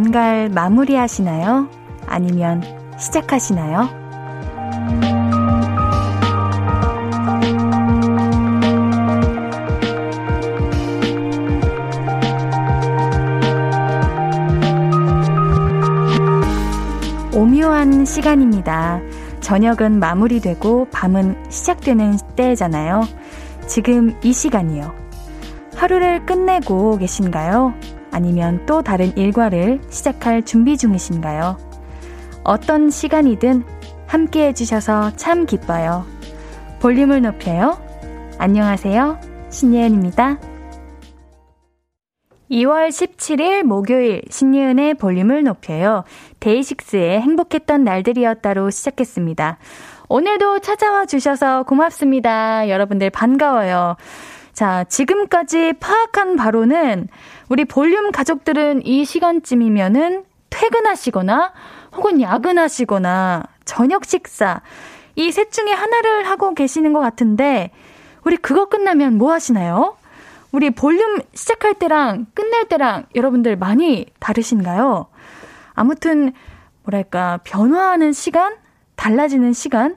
뭔가를 마무리하시나요? 아니면 시작하시나요? 오묘한 시간입니다. 저녁은 마무리되고 밤은 시작되는 때잖아요. 지금 이 시간이요. 하루를 끝내고 계신가요? 아니면 또 다른 일과를 시작할 준비 중이신가요? 어떤 시간이든 함께 해주셔서 참 기뻐요. 볼륨을 높여요. 안녕하세요. 신예은입니다. 2월 17일 목요일 신예은의 볼륨을 높여요. 데이식스의 행복했던 날들이었다로 시작했습니다. 오늘도 찾아와 주셔서 고맙습니다. 여러분들 반가워요. 자, 지금까지 파악한 바로는 우리 볼륨 가족들은 이 시간쯤이면은 퇴근하시거나 혹은 야근하시거나 저녁 식사 이 셋 중에 하나를 하고 계시는 것 같은데 우리 그거 끝나면 뭐 하시나요? 우리 볼륨 시작할 때랑 끝날 때랑 여러분들 많이 다르신가요? 아무튼 뭐랄까 변화하는 시간, 달라지는 시간,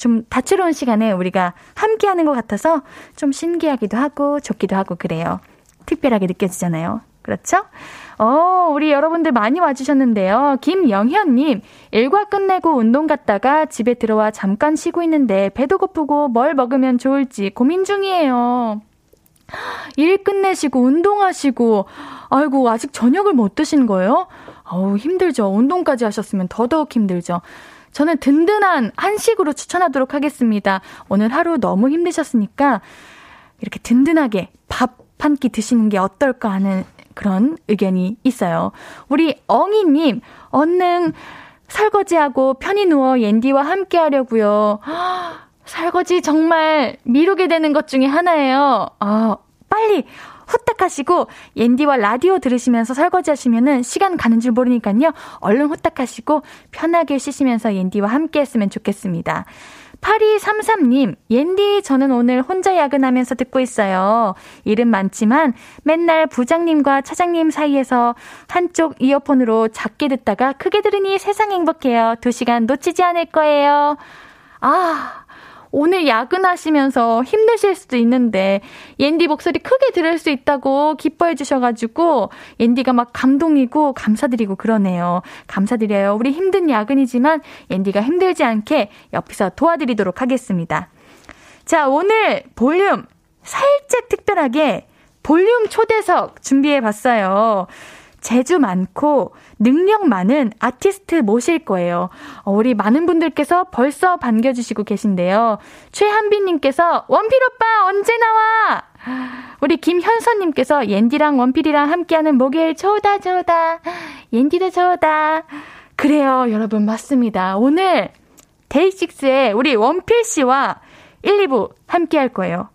좀 다채로운 시간에 우리가 함께 하는 것 같아서 좀 신기하기도 하고 좋기도 하고 그래요. 특별하게 느껴지잖아요. 그렇죠? 어, 우리 여러분들 많이 와주셨는데요. 김영현님, 일과 끝내고 운동 갔다가 집에 들어와 잠깐 쉬고 있는데 배도 고프고 뭘 먹으면 좋을지 고민 중이에요. 일 끝내시고 운동하시고, 아이고, 아직 저녁을 못 드신 거예요? 어우, 힘들죠. 운동까지 하셨으면 더더욱 힘들죠. 저는 든든한 한식으로 추천하도록 하겠습니다. 오늘 하루 너무 힘드셨으니까 이렇게 든든하게 밥 한 끼 드시는 게 어떨까 하는 그런 의견이 있어요. 우리 엉이님, 얼른 설거지하고 편히 누워 옌디와 함께 하려고요. 설거지 정말 미루게 되는 것 중에 하나예요. 아, 빨리 후딱 하시고 옌디와 라디오 들으시면서 설거지 하시면은 시간 가는 줄 모르니까요. 얼른 후딱 하시고 편하게 쉬시면서 옌디와 함께 했으면 좋겠습니다. 8233님, 옌디, 저는 오늘 혼자 야근하면서 듣고 있어요. 일은 많지만 맨날 부장님과 차장님 사이에서 한쪽 이어폰으로 작게 듣다가 크게 들으니 세상 행복해요. 두 시간 놓치지 않을 거예요. 아, 오늘 야근하시면서 힘드실 수도 있는데 옌디 목소리 크게 들을 수 있다고 기뻐해 주셔가지고 옌디가 막 감동이고 감사드리고 그러네요. 감사드려요. 우리 힘든 야근이지만 옌디가 힘들지 않게 옆에서 도와드리도록 하겠습니다. 자, 오늘 볼륨 살짝 특별하게 볼륨 초대석 준비해 봤어요. 재주 많고 능력 많은 아티스트 모실 거예요. 어, 우리 많은 분들께서 벌써 반겨주시고 계신데요. 최한빈님께서 원필 오빠 언제 나와? 우리 김현선님께서 옌디랑 원필이랑 함께하는 목요일 좋다 좋다. 옌디도 좋다. 그래요, 여러분 맞습니다. 오늘 데이식스의 우리 원필 씨와 1, 2부 함께 할 거예요.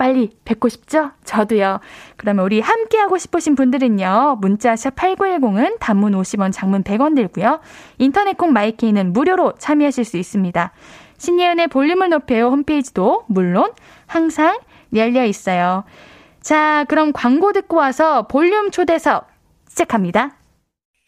빨리 뵙고 싶죠? 저도요. 그러면 우리 함께 하고 싶으신 분들은요. 문자샵 8910은 단문 50원, 장문 100원 들고요. 인터넷 콩 마이케이는 무료로 참여하실 수 있습니다. 신예은의 볼륨을 높여요 홈페이지도 물론 항상 열려 있어요. 자, 그럼 광고 듣고 와서 볼륨 초대석 시작합니다.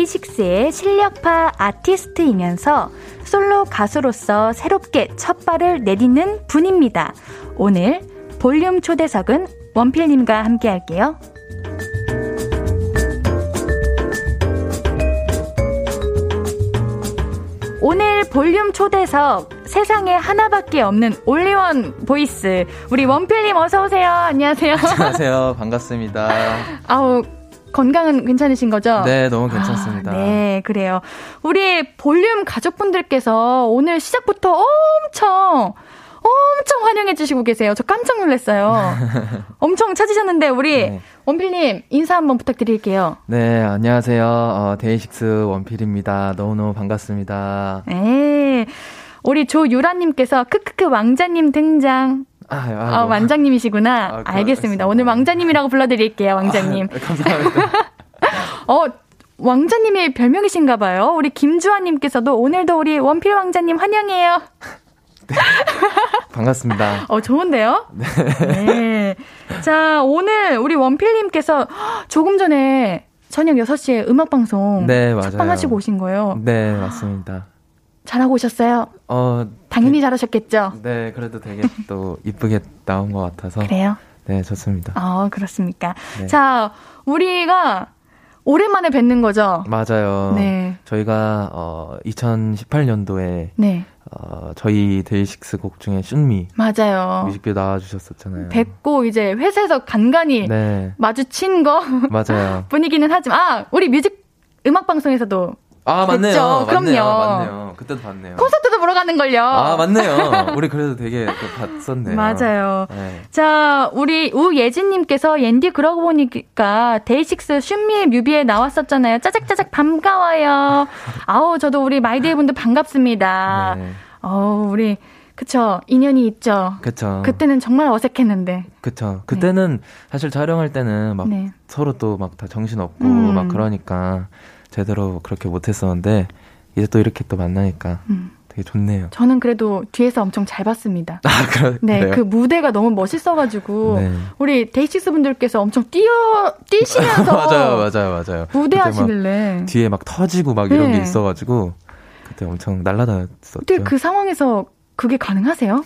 데이식스의 실력파 아티스트이면서 솔로 가수로서 새롭게 첫 발을 내딛는 분입니다. 오늘 볼륨 초대석은 원필님과 함께 할게요. 오늘 볼륨 초대석 세상에 하나밖에 없는 only one voice 우리 원필님 어서 오세요. 안녕하세요. 안녕하세요. 반갑습니다. 아우 건강은 괜찮으신 거죠? 네, 너무 괜찮습니다. 아, 네, 그래요. 우리 볼륨 가족분들께서 오늘 시작부터 엄청 엄청 환영해 주시고 계세요. 저 깜짝 놀랐어요. 엄청 찾으셨는데 우리 네. 원필님 인사 한번 부탁드릴게요. 네, 안녕하세요. 어, 데이식스 원필입니다. 너무너무 반갑습니다. 네. 우리 조유라님께서 크크크 왕자님 등장. 아, 아, 왕자님이시구나. 아, 알겠습니다. 오늘 왕자님이라고 불러드릴게요, 왕자님. 아, 감사합니다. 어, 왕자님의 별명이신가 봐요. 우리 김주환님께서도 오늘도 우리 원필 왕자님 환영해요. 네. 반갑습니다. 어, 좋은데요? 네. 네. 자, 오늘 우리 원필님께서 조금 전에 저녁 6시에 음악방송 네, 맞아요. 합방하시고 오신 거예요. 네, 맞습니다. 잘하고 오셨어요? 어, 당연히 네, 잘하셨겠죠? 네, 그래도 되게 또 이쁘게 나온 것 같아서. 그래요? 네, 좋습니다. 아, 그렇습니까? 네. 자, 우리가 오랜만에 뵙는 거죠? 맞아요. 네. 저희가 어 2018년도에 네. 어 저희 데이식스 곡 중에 Shoot Me 맞아요. 뮤직비디오 나와 주셨었잖아요. 뵙고 이제 회사에서 간간히 네. 마주친 거 맞아요. 분위기는 하지만 아, 우리 뮤직 음악 방송에서도 아, 맞네요. 그럼요. 맞네요. 맞네요. 그때도 봤네요. 콘서트도 보러 가는 걸요. 아, 맞네요. 우리 그래도 되게 봤었네요. 맞아요. 네. 자, 우리 우예진님께서 옌디 그러고 보니까 데이식스 Shoot Me의 뮤비에 나왔었잖아요. 짜작짜작 반가워요. 아우, 저도 우리 마이데이 분들 반갑습니다. 네. 어 우리 그쵸. 인연이 있죠. 그쵸. 그때는 정말 어색했는데. 그쵸. 그때는 네. 사실 촬영할 때는 막 네. 서로 또 막 다 정신 없고 음. 막 그러니까 제대로 그렇게 못했었는데 이제 또 이렇게 또 만나니까 음. 되게 좋네요. 저는 그래도 뒤에서 엄청 잘 봤습니다. 아, 그래, 네, 그래요? 그 무대가 너무 멋있어가지고 네. 우리 데이식스 분들께서 엄청 뛰어 뛰시면서 맞아요, 맞아요, 맞아요. 무대 하시길래 뒤에 막 터지고 막 이런 네. 게 있어가지고 그때 엄청 날라다녔었죠. 근데 그 상황에서 그게 가능하세요?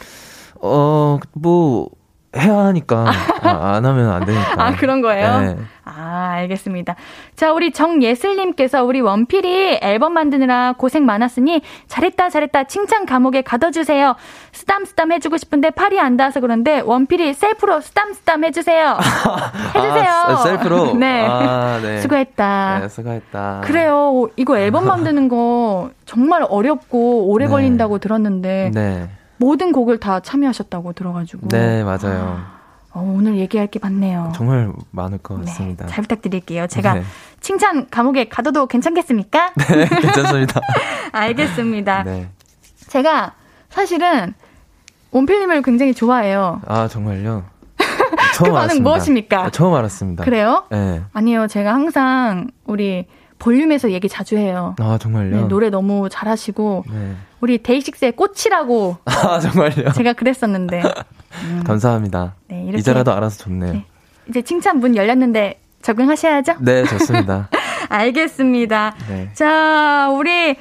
어, 뭐 해야 하니까 아, 안 하면 안 되니까. 아 그런 거예요? 네. 아 알겠습니다. 자 우리 정예슬님께서 우리 원필이 앨범 만드느라 고생 많았으니 잘했다 잘했다 칭찬 감옥에 가둬주세요. 쓰담쓰담 해주고 싶은데 팔이 안 닿아서 그런데 원필이 셀프로 쓰담쓰담 해주세요. 해주세요. 아, 셀프로. 네. 아, 네. 수고했다. 네, 수고했다. 그래요. 이거 앨범 만드는 거 정말 어렵고 오래 네. 걸린다고 들었는데. 네. 모든 곡을 다 참여하셨다고 들어가지고. 네, 맞아요. 어, 오늘 얘기할 게 많네요. 정말 많을 것 네, 같습니다. 네, 잘 부탁드릴게요. 제가 네. 칭찬 감옥에 가둬도 괜찮겠습니까? 네, 괜찮습니다. 알겠습니다. 네. 제가 사실은 온필님을 굉장히 좋아해요. 아, 정말요? 처음 그 반응 무엇입니까? 아, 처음 알았습니다. 그래요? 네. 아니요, 제가 항상 우리 볼륨에서 얘기 자주 해요. 아, 정말요? 네, 노래 너무 잘하시고, 네. 우리 데이식스의 꽃이라고. 아, 정말요? 제가 그랬었는데. 음. 감사합니다. 네. 이제라도 알아서 좋네요. 네. 이제 칭찬 문 열렸는데 적응하셔야죠? 네, 좋습니다. 알겠습니다. 네. 자, 우리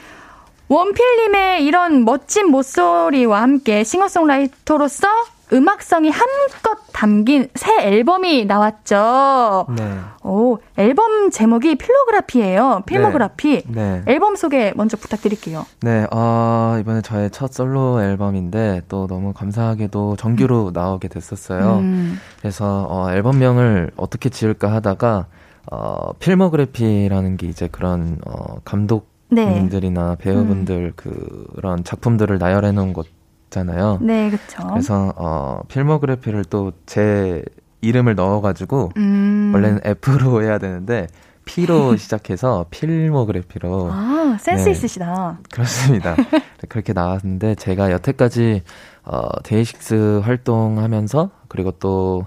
원필님의 이런 멋진 목소리와 함께 싱어송라이터로서 음악성이 한껏 담긴 새 앨범이 나왔죠. 네. 오, 앨범 제목이 필로그라피예요. 필모그라피. 네. 네. 앨범 소개 먼저 부탁드릴게요. 네, 어, 이번에 저의 첫 솔로 앨범인데 또 너무 감사하게도 정규로 음. 나오게 됐었어요. 음. 그래서 어, 앨범명을 어떻게 지을까 하다가 어, 필모그래피라는 게 이제 그런 어, 감독님들이나 네. 배우분들 음. 그런 작품들을 나열해 놓은 것 잖아요. 네, 그렇죠. 그래서 어 필모그래피를 또 제 이름을 넣어가지고 음. 원래는 F로 해야 되는데 P로 시작해서 필모그래피로. 아, 센스 네, 있으시다. 그렇습니다. 그렇게 나왔는데 제가 여태까지 어 데이식스 활동하면서 그리고 또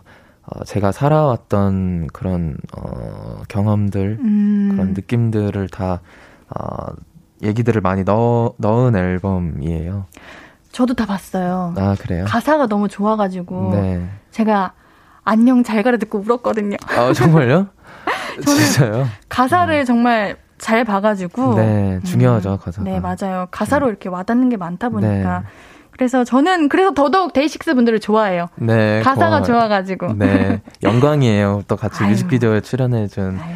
어, 제가 살아왔던 그런 어 경험들 음. 그런 느낌들을 다 어, 얘기들을 많이 넣어 넣은 앨범이에요. 저도 다 봤어요. 아, 그래요? 가사가 너무 좋아가지고. 네. 제가 안녕 잘 가라 듣고 울었거든요. 아, 정말요? 진짜요? 가사를 음. 정말 잘 봐가지고. 네, 중요하죠, 음, 가사가. 네, 맞아요. 가사로 네. 이렇게 와닿는 게 많다 보니까. 네. 그래서 저는 그래서 더더욱 데이식스 분들을 좋아해요. 네. 가사가 고마워요. 좋아가지고. 네. 영광이에요. 또 같이 뮤직비디오에 출연해준. 아유.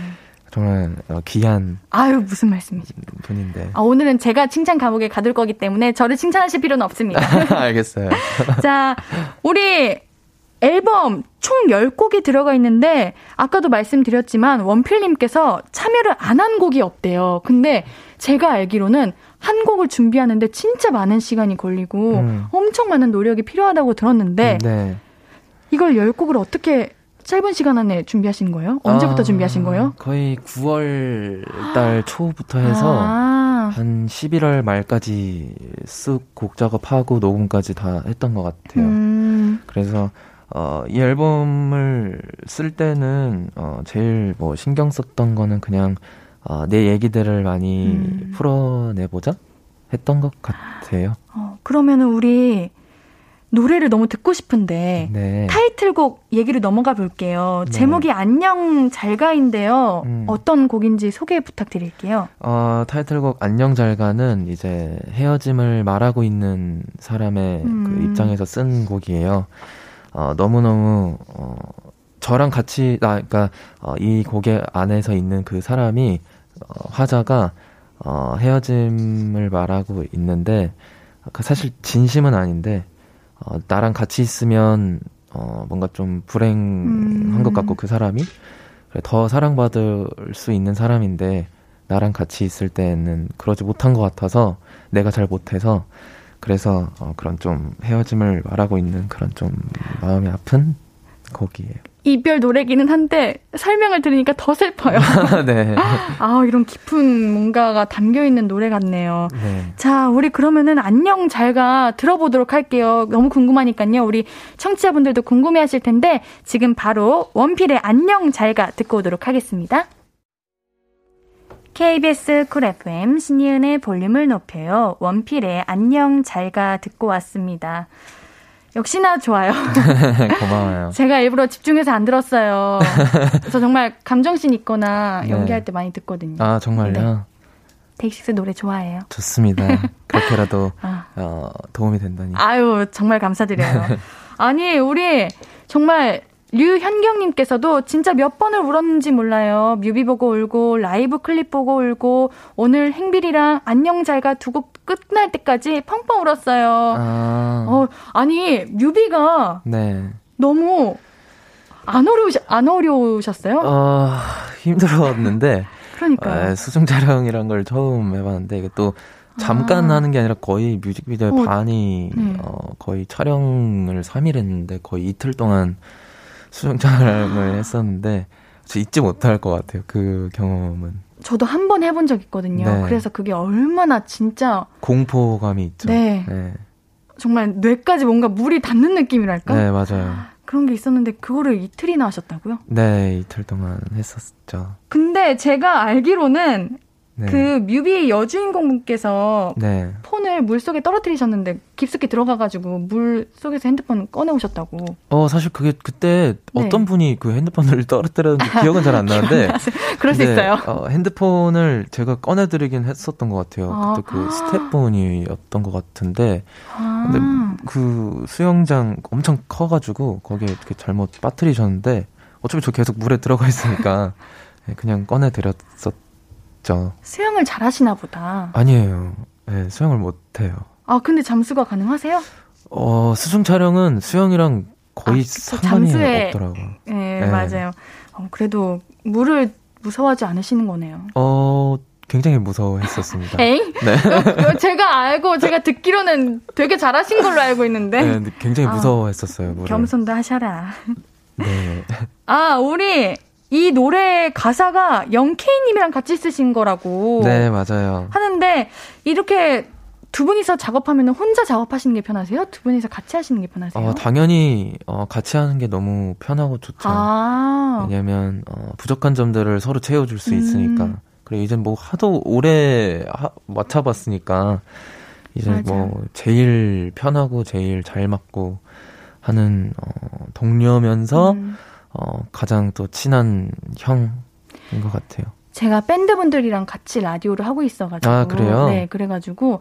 정말 어, 귀한 아유 무슨 말씀이죠 분인데. 아, 오늘은 제가 칭찬 감옥에 가둘 거기 때문에 저를 칭찬하실 필요는 없습니다. 알겠어요. 자 우리 앨범 총 10곡이 들어가 있는데 아까도 말씀드렸지만 원필님께서 참여를 안 한 곡이 없대요. 근데 제가 알기로는 한 곡을 준비하는데 진짜 많은 시간이 걸리고 음. 엄청 많은 노력이 필요하다고 들었는데 네. 이걸 열 곡을 어떻게 짧은 시간 안에 준비하신 거예요? 언제부터 아, 준비하신 거예요? 거의 9월 달 초부터 해서 아. 한 11월 말까지 쓱 곡 작업하고 녹음까지 다 했던 것 같아요. 음. 그래서 어, 이 앨범을 쓸 때는 어, 제일 뭐 신경 썼던 거는 그냥 어, 내 얘기들을 많이 음. 풀어내보자 했던 것 같아요. 어, 그러면은 우리 노래를 너무 듣고 싶은데 네. 타이틀곡 얘기를 넘어가 볼게요. 네. 제목이 안녕 잘가인데요. 음. 어떤 곡인지 소개 부탁드릴게요. 어, 타이틀곡 안녕 잘가는 이제 헤어짐을 말하고 있는 사람의 음. 그 입장에서 쓴 곡이에요. 어, 너무너무 어, 저랑 같이 나 그러니까 어, 이 곡의 안에서 있는 그 사람이 어, 화자가 어, 헤어짐을 말하고 있는데 그 사실 진심은 아닌데 어, 나랑 같이 있으면 어, 뭔가 좀 불행한 음. 것 같고 그 사람이 더 사랑받을 수 있는 사람인데 나랑 같이 있을 때는 그러지 못한 것 같아서 내가 잘 못해서 그래서 어, 그런 좀 헤어짐을 말하고 있는 그런 좀 마음이 아픈 곡이에요. 이별 노래기는 한데 설명을 들으니까 더 슬퍼요. 네. 아, 이런 깊은 뭔가가 담겨 있는 노래 같네요. 네. 자, 우리 그러면은 안녕 잘가 들어보도록 할게요. 너무 궁금하니까요. 우리 청취자분들도 궁금해 하실 텐데 지금 바로 원필의 안녕 잘가 듣고 오도록 하겠습니다. KBS 쿨 FM 신예은의 볼륨을 높여요. 원필의 안녕 잘가 듣고 왔습니다. 역시나 좋아요. 고마워요. 제가 일부러 집중해서 안 들었어요. 그래서 정말 감정씬 있거나 네. 연기할 때 많이 듣거든요. 아, 정말요? 네. 데이식스 노래 좋아해요. 좋습니다. 그렇게라도 아. 어, 도움이 된다니. 아유, 정말 감사드려요. 아니, 우리 정말 류현경님께서도 진짜 몇 번을 울었는지 몰라요. 뮤비 보고 울고, 라이브 클립 보고 울고, 오늘 행빌이랑 안녕 잘가 두 곡 끝날 때까지 펑펑 울었어요. 아. 어, 아니, 뮤비가 네. 너무 안 어려우셨, 안 어려우셨어요? 어, 힘들었는데. 그러니까 수중 촬영이란 걸 처음 해봤는데, 이게 또 잠깐 아. 하는 게 아니라 거의 뮤직비디오 어, 반이, 네. 어, 거의 촬영을 3일 했는데 거의 이틀 동안 촬영을 했었는데, 저 잊지 못할 것 같아요, 그 경험은. 저도 한 번 해본 적 있거든요. 네. 그래서 그게 얼마나 진짜 공포감이 있죠. 네. 네. 정말 뇌까지 뭔가 물이 닿는 느낌이랄까? 네, 맞아요. 그런 게 있었는데 그거를 이틀이나 하셨다고요? 네, 이틀 동안 했었죠. 근데 제가 알기로는 네. 그 뮤비 여주인공분께서 네. 폰을 물 속에 떨어뜨리셨는데 깊숙이 들어가가지고 물 속에서 핸드폰 꺼내 오셨다고. 어 사실 그게 그때 네. 어떤 분이 그 핸드폰을 떨어뜨렸는지 기억은 잘 안 나는데. 그럴 수 있어요. 어, 핸드폰을 제가 꺼내드리긴 했었던 것 같아요. 아. 그때 그 스태프분이었던 것 같은데. 아. 근데 그 수영장 엄청 커가지고 거기에 이렇게 잘못 빠뜨리셨는데 어차피 저 계속 물에 들어가 있으니까 그냥 꺼내드렸었. 있죠. 수영을 잘 하시나 보다. 아니에요. 네, 수영을 못 해요. 아, 근데 잠수가 가능하세요? 어, 수중 촬영은 수영이랑 거의 아, 상관이 잠수에, 없더라고요. 네, 네, 맞아요. 어, 그래도 물을 무서워하지 않으시는 거네요. 어, 굉장히 무서워했었습니다. 에잉? 네. 어, 제가 알고 제가 듣기로는 되게 잘하신 걸로 알고 있는데. 네, 굉장히 아, 무서워했었어요. 물을. 겸손도 하셔라. 네. 아, 우리 이 노래 가사가 영케이님이랑 같이 쓰신 거라고. 네, 맞아요. 하는데, 이렇게 두 분이서 작업하면 혼자 작업하시는 게 편하세요? 두 분이서 같이 하시는 게 편하세요? 어, 당연히, 어, 같이 하는 게 너무 편하고 좋죠. 아. 왜냐면, 어, 부족한 점들을 서로 채워줄 수 있으니까. 음. 그리고 이제 뭐 하도 오래 하, 맡아봤으니까, 이제 맞아. 뭐, 제일 편하고 제일 잘 맞고 하는, 어, 동료면서, 음. 어, 가장 또 친한 형인 것 같아요. 제가 밴드 분들이랑 같이 라디오를 하고 있어가지고. 아, 그래요? 네, 그래가지고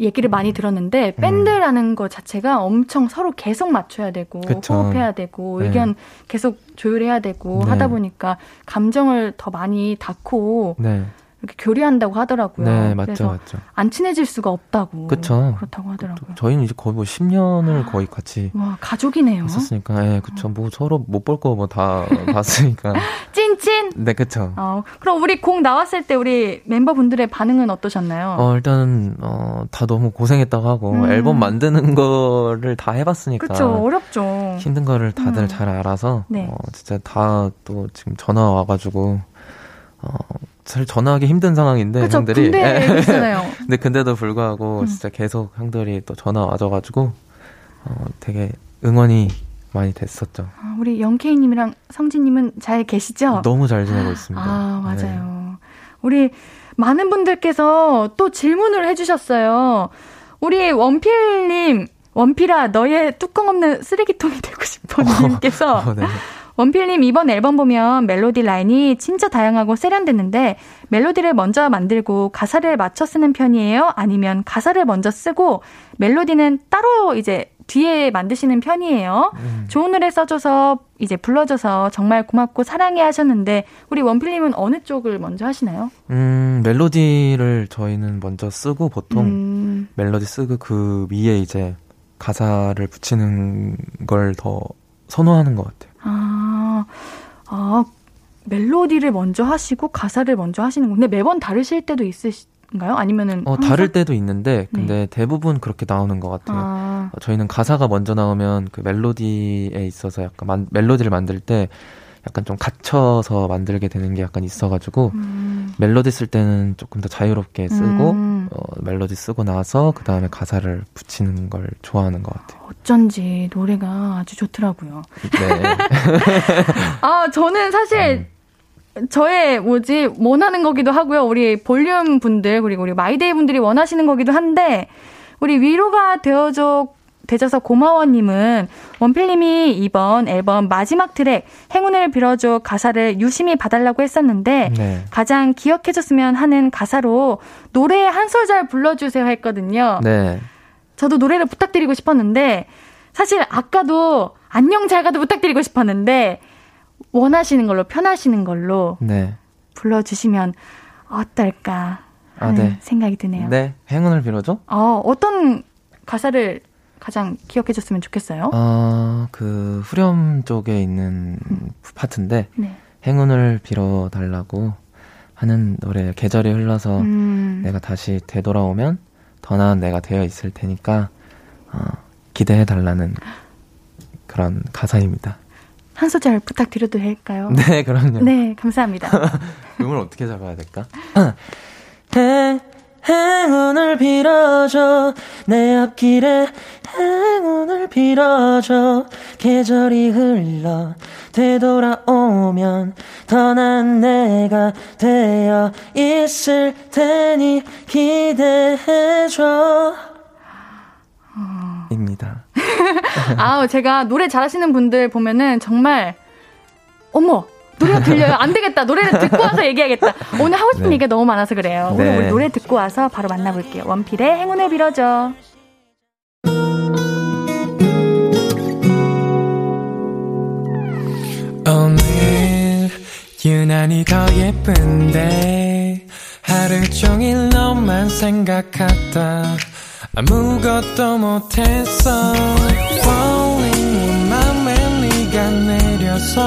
얘기를 많이 들었는데, 음. 밴드라는 음. 것 자체가 엄청 서로 계속 맞춰야 되고, 그쵸. 호흡해야 되고, 네. 의견 계속 조율해야 되고, 네. 하다 보니까 감정을 더 많이 닿고, 네. 이렇게 교류한다고 하더라고요. 네, 맞죠, 맞죠. 안 친해질 수가 없다고. 그쵸. 그렇다고 하더라고요. 저희는 이제 거의 뭐 10년을 거의 같이. 와, 가족이네요. 했었으니까, 예, 그쵸. 뭐 서로 못 볼 거 뭐 다 봤으니까. 찐찐 찐? 네, 그쵸. 어, 그럼 우리 곡 나왔을 때 우리 멤버분들의 반응은 어떠셨나요? 어, 일단, 어, 다 너무 고생했다고 하고, 음. 앨범 만드는 거를 다 해 봤으니까. 그쵸, 어렵죠. 힘든 거를 다들 음. 잘 알아서, 네. 어, 진짜 다 또 지금 전화 와 가지고, 어, 사실 전화하기 힘든 상황인데 그쵸, 형들이 군대 있잖아요. 근데 근데도 불구하고 음. 진짜 계속 형들이 또 전화 와줘가지고 어, 되게 응원이 많이 됐었죠. 아, 우리 영케이님이랑 성진님은 잘 계시죠? 너무 잘 지내고 있습니다. 아 맞아요. 네. 우리 많은 분들께서 또 질문을 해주셨어요. 우리 원필님 원필아 너의 뚜껑 없는 쓰레기통이 되고 싶어 님께서 어, 네. 원필님 이번 앨범 보면 멜로디 라인이 진짜 다양하고 세련됐는데 멜로디를 먼저 만들고 가사를 맞춰 쓰는 편이에요? 아니면 가사를 먼저 쓰고 멜로디는 따로 이제 뒤에 만드시는 편이에요. 음. 좋은 노래 써줘서 이제 불러줘서 정말 고맙고 사랑해 하셨는데 우리 원필님은 어느 쪽을 먼저 하시나요? 음 멜로디를 저희는 먼저 쓰고 보통 음. 멜로디 쓰고 그 위에 이제 가사를 붙이는 걸 더 선호하는 것 같아요. 아, 아, 멜로디를 먼저 하시고 가사를 먼저 하시는 건데 매번 다르실 때도 있으신가요? 아니면은 어, 다를 때도 있는데 근데 네. 대부분 그렇게 나오는 것 같아요. 아. 어, 저희는 가사가 먼저 나오면 그 멜로디에 있어서 약간 만, 멜로디를 만들 때 약간 좀 갇혀서 만들게 되는 게 약간 있어가지고 음. 멜로디 쓸 때는 조금 더 자유롭게 쓰고 음. 어, 멜로디 쓰고 나서 그 다음에 가사를 붙이는 걸 좋아하는 것 같아요. 어쩐지 노래가 아주 좋더라고요. 네. 아 저는 사실 음. 저의 뭐지 원하는 거기도 하고요. 우리 볼륨 분들 그리고 우리 마이데이 분들이 원하시는 거기도 한데 우리 위로가 되어줘 되져서 고마워님은 원필님이 이번 앨범 마지막 트랙 행운을 빌어줘 가사를 유심히 봐달라고 했었는데 네. 가장 기억해줬으면 하는 가사로 노래 한 소절 불러주세요 했거든요. 네. 저도 노래를 부탁드리고 싶었는데 사실 아까도 안녕 잘 가도 부탁드리고 싶었는데 원하시는 걸로 편하시는 걸로 네. 불러주시면 어떨까 하는 아, 네. 생각이 드네요. 네, 행운을 빌어줘. 어, 어떤 가사를 가장 기억해줬으면 좋겠어요? 어, 그 후렴 쪽에 있는 음. 파트인데 네. 행운을 빌어 달라고 하는 노래 계절이 흘러서 음. 내가 다시 되돌아오면 더 나은 내가 되어 있을 테니까 어, 기대해 달라는 그런 가사입니다. 한 소절 부탁드려도 될까요? 네, 그럼요. 네, 감사합니다. 음을 어떻게 잡아야 될까? 행운을 빌어줘. 내 앞길에 행운을 빌어줘. 계절이 흘러 되돌아오면 더 난 내가 되어 있을 테니 기대해줘. 입니다. 아, 제가 노래 잘하시는 분들 보면은 정말 어머 노래가 들려요. 안 되겠다. 노래를 듣고 와서 얘기하겠다. 오늘 하고 싶은 네. 얘기가 너무 많아서 그래요. 네. 오늘 우리 노래 듣고 와서 바로 만나볼게요. 원필의 행운을 빌어줘. 오늘 유난히 더 예쁜데 하루 종일 너만 생각하다 아무것도 못했어 Falling 내 맘에 네가 내려서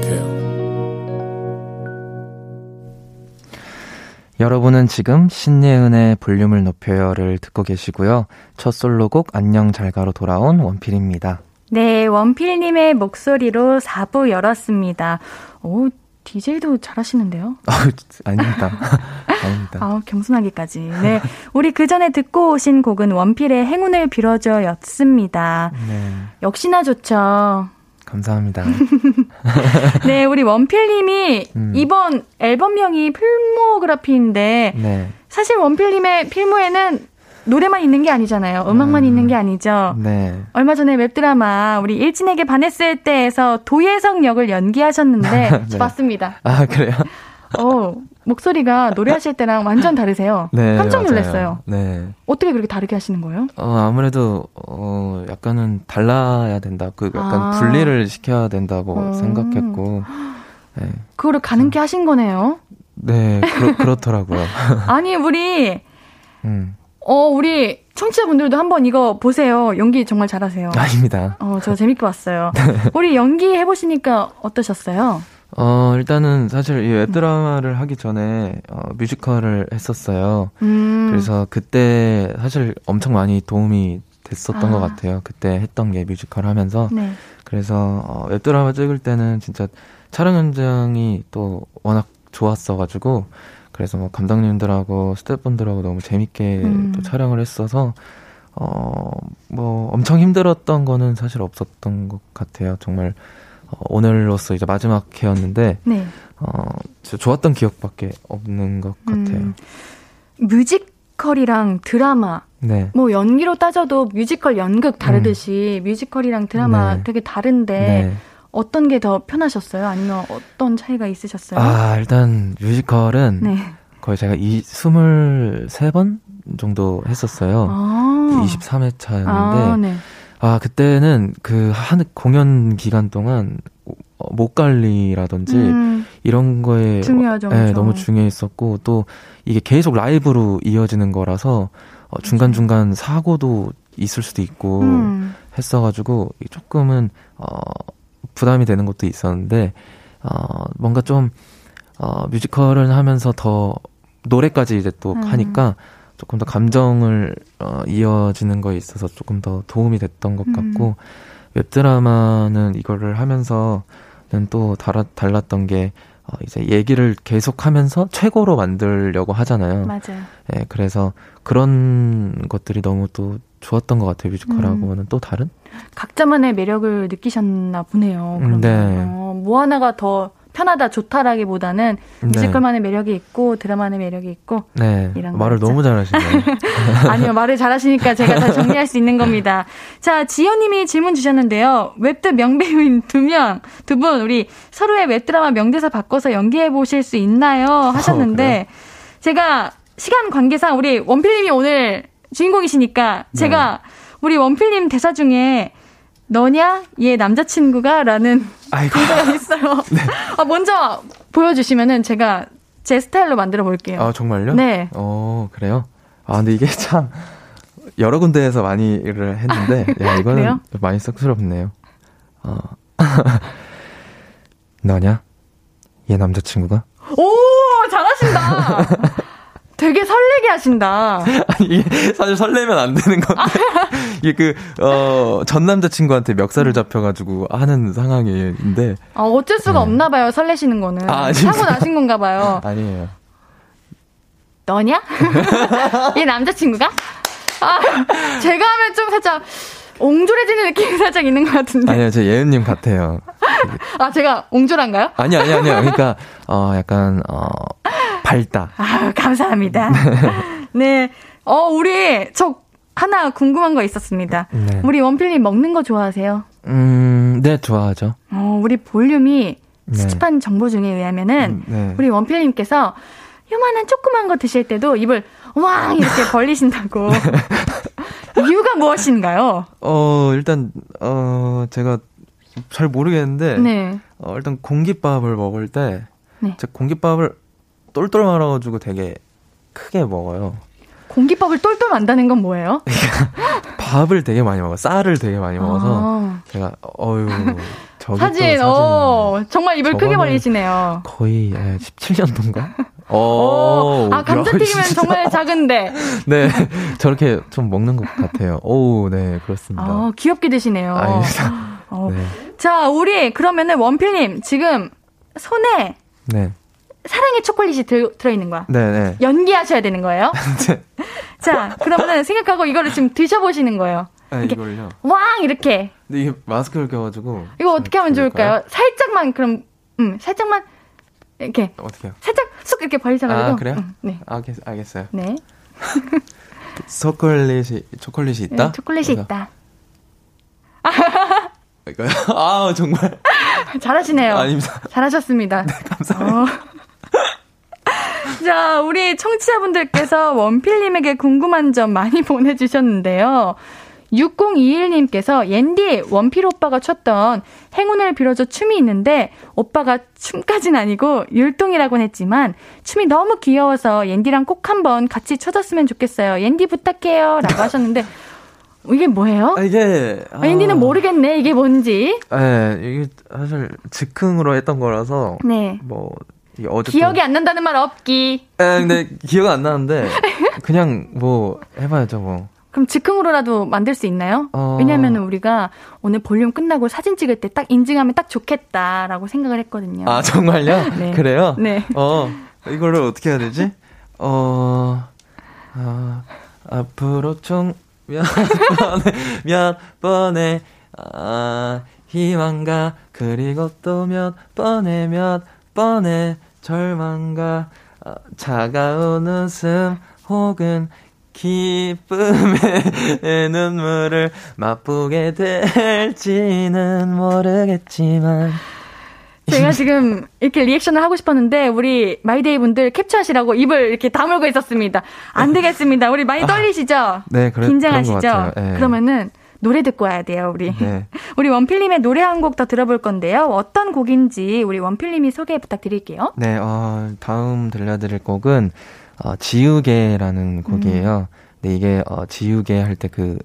여러분은 지금 신예은의 볼륨을 높여요를 듣고 계시고요. 첫 솔로곡 안녕 잘가로 돌아온 원필입니다. 네, 원필님의 목소리로 4부 열었습니다. 오, DJ도 잘하시는데요? 아, 아닙니다. 아닙니다. 아, 겸손하기까지. 네. 우리 그 전에 듣고 오신 곡은 원필의 행운을 빌어줘 였습니다. 네. 역시나 좋죠. 감사합니다. 네, 우리 원필님이 음. 이번 앨범명이 필모그라피인데 네. 사실 원필님의 필모에는 노래만 있는 게 아니잖아요. 음악만 음. 있는 게 아니죠. 네. 얼마 전에 웹드라마 우리 일진에게 반했을 때에서 도예성 역을 연기하셨는데 네. 봤습니다. 아 그래요? 어 목소리가 노래하실 때랑 완전 다르세요. 네, 깜짝 놀랐어요. 네. 어떻게 그렇게 다르게 하시는 거예요? 어, 아무래도 어 약간은 달라야 된다. 그 약간 아. 분리를 시켜야 된다고 음. 생각했고. 네. 그거를 가능케 하신 거네요. 네, 그렇, 더라고요 아니, 우리 음. 어, 우리 청취자분들도 한번 이거 보세요. 연기 정말 잘하세요. 아닙니다. 어, 저 재밌게 봤어요. 우리 연기 해보시니까 어떠셨어요? 어, 일단은 사실 이 웹드라마를 하기 전에 어, 뮤지컬을 했었어요. 음. 그래서 그때 사실 엄청 많이 도움이 됐었던 아. 것 같아요. 그때 했던 게 뮤지컬 하면서. 네. 그래서 어, 웹드라마 찍을 때는 진짜 촬영 현장이 또 워낙 좋았어가지고 그래서 뭐 감독님들하고 스태프분들하고 너무 재밌게 음. 또 촬영을 했어서 어, 뭐 엄청 힘들었던 거는 사실 없었던 것 같아요. 정말 어, 오늘로서 이제 마지막 회였는데 네. 어, 좋았던 기억밖에 없는 것 같아요. 음, 뮤지컬이랑 드라마 네. 뭐 연기로 따져도 뮤지컬 연극 다르듯이 음. 뮤지컬이랑 드라마 네. 되게 다른데 네. 어떤 게 더 편하셨어요? 아니면 어떤 차이가 있으셨어요? 아, 일단 뮤지컬은 네. 거의 제가 이 23번 정도 했었어요. 아. 23회 차였는데 아, 네. 아, 그때는 그 한 공연 기간 동안 어, 목 관리라든지 음, 이런 거에 중요하죠. 네, 너무 중요했었고 또 이게 계속 라이브로 이어지는 거라서 어, 중간 중간 사고도 있을 수도 있고 음. 했어가지고 조금은 어 부담이 되는 것도 있었는데 어 뭔가 좀 어, 뮤지컬을 하면서 더 노래까지 이제 또 음. 하니까 조금 더 감정을 어, 이어지는 거에 있어서 조금 더 도움이 됐던 것 같고 음. 웹드라마는 이거를 하면서는 또 달아, 달랐던 게 어, 이제 얘기를 계속하면서 최고로 만들려고 하잖아요. 맞아요. 예, 그래서 그런 것들이 너무 또 좋았던 것 같아요. 뮤지컬하고는 음. 또 다른? 각자만의 매력을 느끼셨나 보네요. 그러면. 네. 어, 뭐 하나가 더 편하다 좋다라기보다는 네. 뮤지컬만의 매력이 있고 드라마의 매력이 있고 네. 이런 말을 있죠. 너무 잘하시네요. 아니요 말을 잘하시니까 제가 다 정리할 수 있는 겁니다. 자 지연님이 질문 주셨는데요. 웹드 명배우인 두 명 두 분 우리 서로의 웹드라마 명대사 바꿔서 연기해 보실 수 있나요? 하셨는데 어, 제가 시간 관계상 우리 원필님이 오늘 주인공이시니까 제가 네. 우리 원필님 대사 중에 너냐? 얘 남자친구가? 라는 대사가 있어요. 네. 아, 먼저 보여주시면은 제가 제 스타일로 만들어 볼게요. 아, 정말요? 네. 어, 그래요? 아, 근데 이게 참, 여러 군데에서 많이 일을 했는데, 야, 이거는 그래요? 많이 쑥스럽네요. 어. 너냐? 얘 남자친구가? 오, 잘하신다! 되게 설레게 하신다. 아니, 이게 사실 설레면 안 되는 건데. 이게 그, 어, 전 남자친구한테 멱살을 잡혀가지고 하는 상황인데. 아, 어쩔 수가 네. 없나 봐요, 설레시는 거는. 아, 사고 나신 건가 봐요. 아니에요. 너냐? 이 남자친구가? 아, 제가 하면 좀 살짝, 옹졸해지는 느낌이 살짝 있는 것 같은데. 아니요, 저 예은님 같아요. 아, 제가 옹졸한가요? 아니요, 아니요, 아니요. 그러니까, 어, 약간, 어, 밝다. 아, 감사합니다. 네. 어, 우리, 저, 하나 궁금한 거 있었습니다. 네. 우리 원필님 먹는 거 좋아하세요? 음, 네, 좋아하죠. 어, 우리 볼륨이 네. 수집한 정보 중에 의하면은, 음, 네. 우리 원필님께서 요만한 조그만 거 드실 때도 입을 왕! 이렇게 벌리신다고. 이유가 무엇인가요? 어, 일단, 어, 제가 잘 모르겠는데, 네. 어, 일단 공깃밥을 먹을 때, 네. 제가 공깃밥을 똘똘 말아가지고 되게 크게 먹어요. 공깃밥을 똘똘 만다는 건 뭐예요? 밥을 되게 많이 먹어. 쌀을 되게 많이 먹어서 아. 제가 어유 사진, 어 정말 입을 크게 벌리시네요. 거의 예, 17년도인가? 어, 아 감자튀김은 정말 작은데. 네, 저렇게 좀 먹는 것 같아요. 오, 네 그렇습니다. 아, 귀엽게 드시네요. 어. 네. 자, 우리 그러면은 원필님 지금 손에 네. 사랑의 초콜릿이 들, 들어있는 거야. 네네. 연기하셔야 되는 거예요. 네. 자, 그러면은 생각하고 이거를 지금 드셔보시는 거예요. 네, 이걸요. 왕! 이렇게. 근데 이게 마스크를 껴가지고. 이거 어떻게 하면 좋을까요? 살짝만, 그럼, 음, 살짝만, 이렇게. 어떻게요? 살짝 쑥 이렇게 벌리셔가지고. 아, 그래요? 음, 네. 알겠, 알겠 어요. 네. 초콜릿이, 초콜릿이 있다? 네, 초콜릿이 그래서. 있다. 이거요? 아, 정말. 잘하시네요. 아닙니다. 잘하셨습니다. 네, 감사합니다. 어. 자, 우리 청취자분들께서 원필님에게 궁금한 점 많이 보내주셨는데요. 6021님께서 옌디 원필 오빠가 췄던 행운을 빌어줘 춤이 있는데 오빠가 춤까진 아니고 율동이라곤 했지만 춤이 너무 귀여워서 옌디랑 꼭 한번 같이 춰줬으면 좋겠어요. 옌디 부탁해요. 라고 하셨는데 이게 뭐예요? 아, 이게 아, 옌디는 모르겠네. 이게 뭔지. 네, 이게 사실 즉흥으로 했던 거라서 네. 뭐 어제 기억이 안 난다는 말 없기. 에, 근데 기억 안 나는데 그냥 뭐 해봐야죠 뭐. 그럼 즉흥으로라도 만들 수 있나요? 어... 왜냐하면 우리가 오늘 볼륨 끝나고 사진 찍을 때 딱 인증하면 딱 좋겠다라고 생각을 했거든요. 아 정말요? 네. 그래요? 네. 어 이거를 어떻게 해야 되지? 어 아, 앞으로 총몇 번에 몇 번에 아 희망가 그리고 또 몇 번에 몇 번에 절망가 아, 차가운 웃음 혹은 기쁨의 눈물을 맛보게 될지는 모르겠지만 제가 지금 이렇게 리액션을 하고 싶었는데 우리 마이데이 분들 캡처하시라고 입을 이렇게 다물고 있었습니다. 안 되겠습니다. 우리 많이 아, 떨리시죠? 아, 네, 그래, 긴장하시죠? 네. 그러면은 노래 듣고 와야 돼요, 우리. 네. 우리 원필님의 노래 한 곡 더 들어볼 건데요. 어떤 곡인지 우리 원필님이 소개 부탁드릴게요. 네, 어, 다음 들려드릴 곡은 어, 지우개라는 곡이에요. 음. 근데 이게 어, 지우개 할 때 그,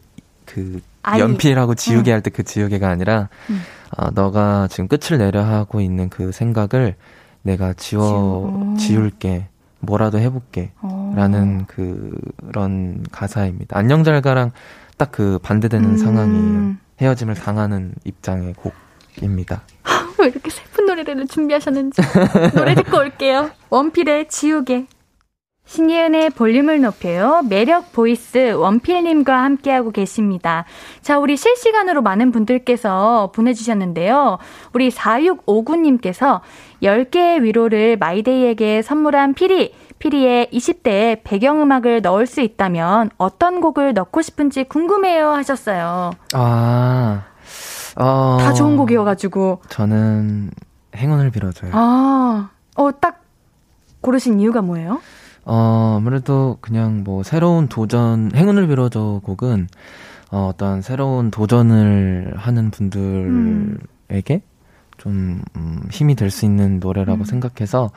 그, 연필하고 지우개 음. 할때 그 지우개가 아니라, 음. 어, 너가 지금 끝을 내려 하고 있는 그 생각을 내가 지워, 지우. 지울게. 뭐라도 해볼게. 오. 라는 그런 가사입니다. 안녕 잘 가랑 딱 그 반대되는 음. 상황이에요. 헤어짐을 당하는 입장의 곡입니다. 왜 이렇게 슬픈 노래를 준비하셨는지. 노래 듣고 올게요. 원필의 지우개. 신예은의 볼륨을 높여요. 매력 보이스 원필님과 함께하고 계십니다. 자, 우리 실시간으로 많은 분들께서 보내주셨는데요. 우리 4659님께서 10개의 위로를 마이데이에게 선물한 피리, 피리의 20대에 배경음악을 넣을 수 있다면 어떤 곡을 넣고 싶은지 궁금해요 하셨어요. 아, 어, 다 좋은 곡이어가지고. 저는 행운을 빌어줘요. 아, 어, 딱 고르신 이유가 뭐예요? 어, 아무래도 그냥 뭐 새로운 도전, 행운을 빌어줘 곡은 어, 어떤 새로운 도전을 하는 분들에게 음. 좀 음, 힘이 될 수 있는 노래라고 음. 생각해서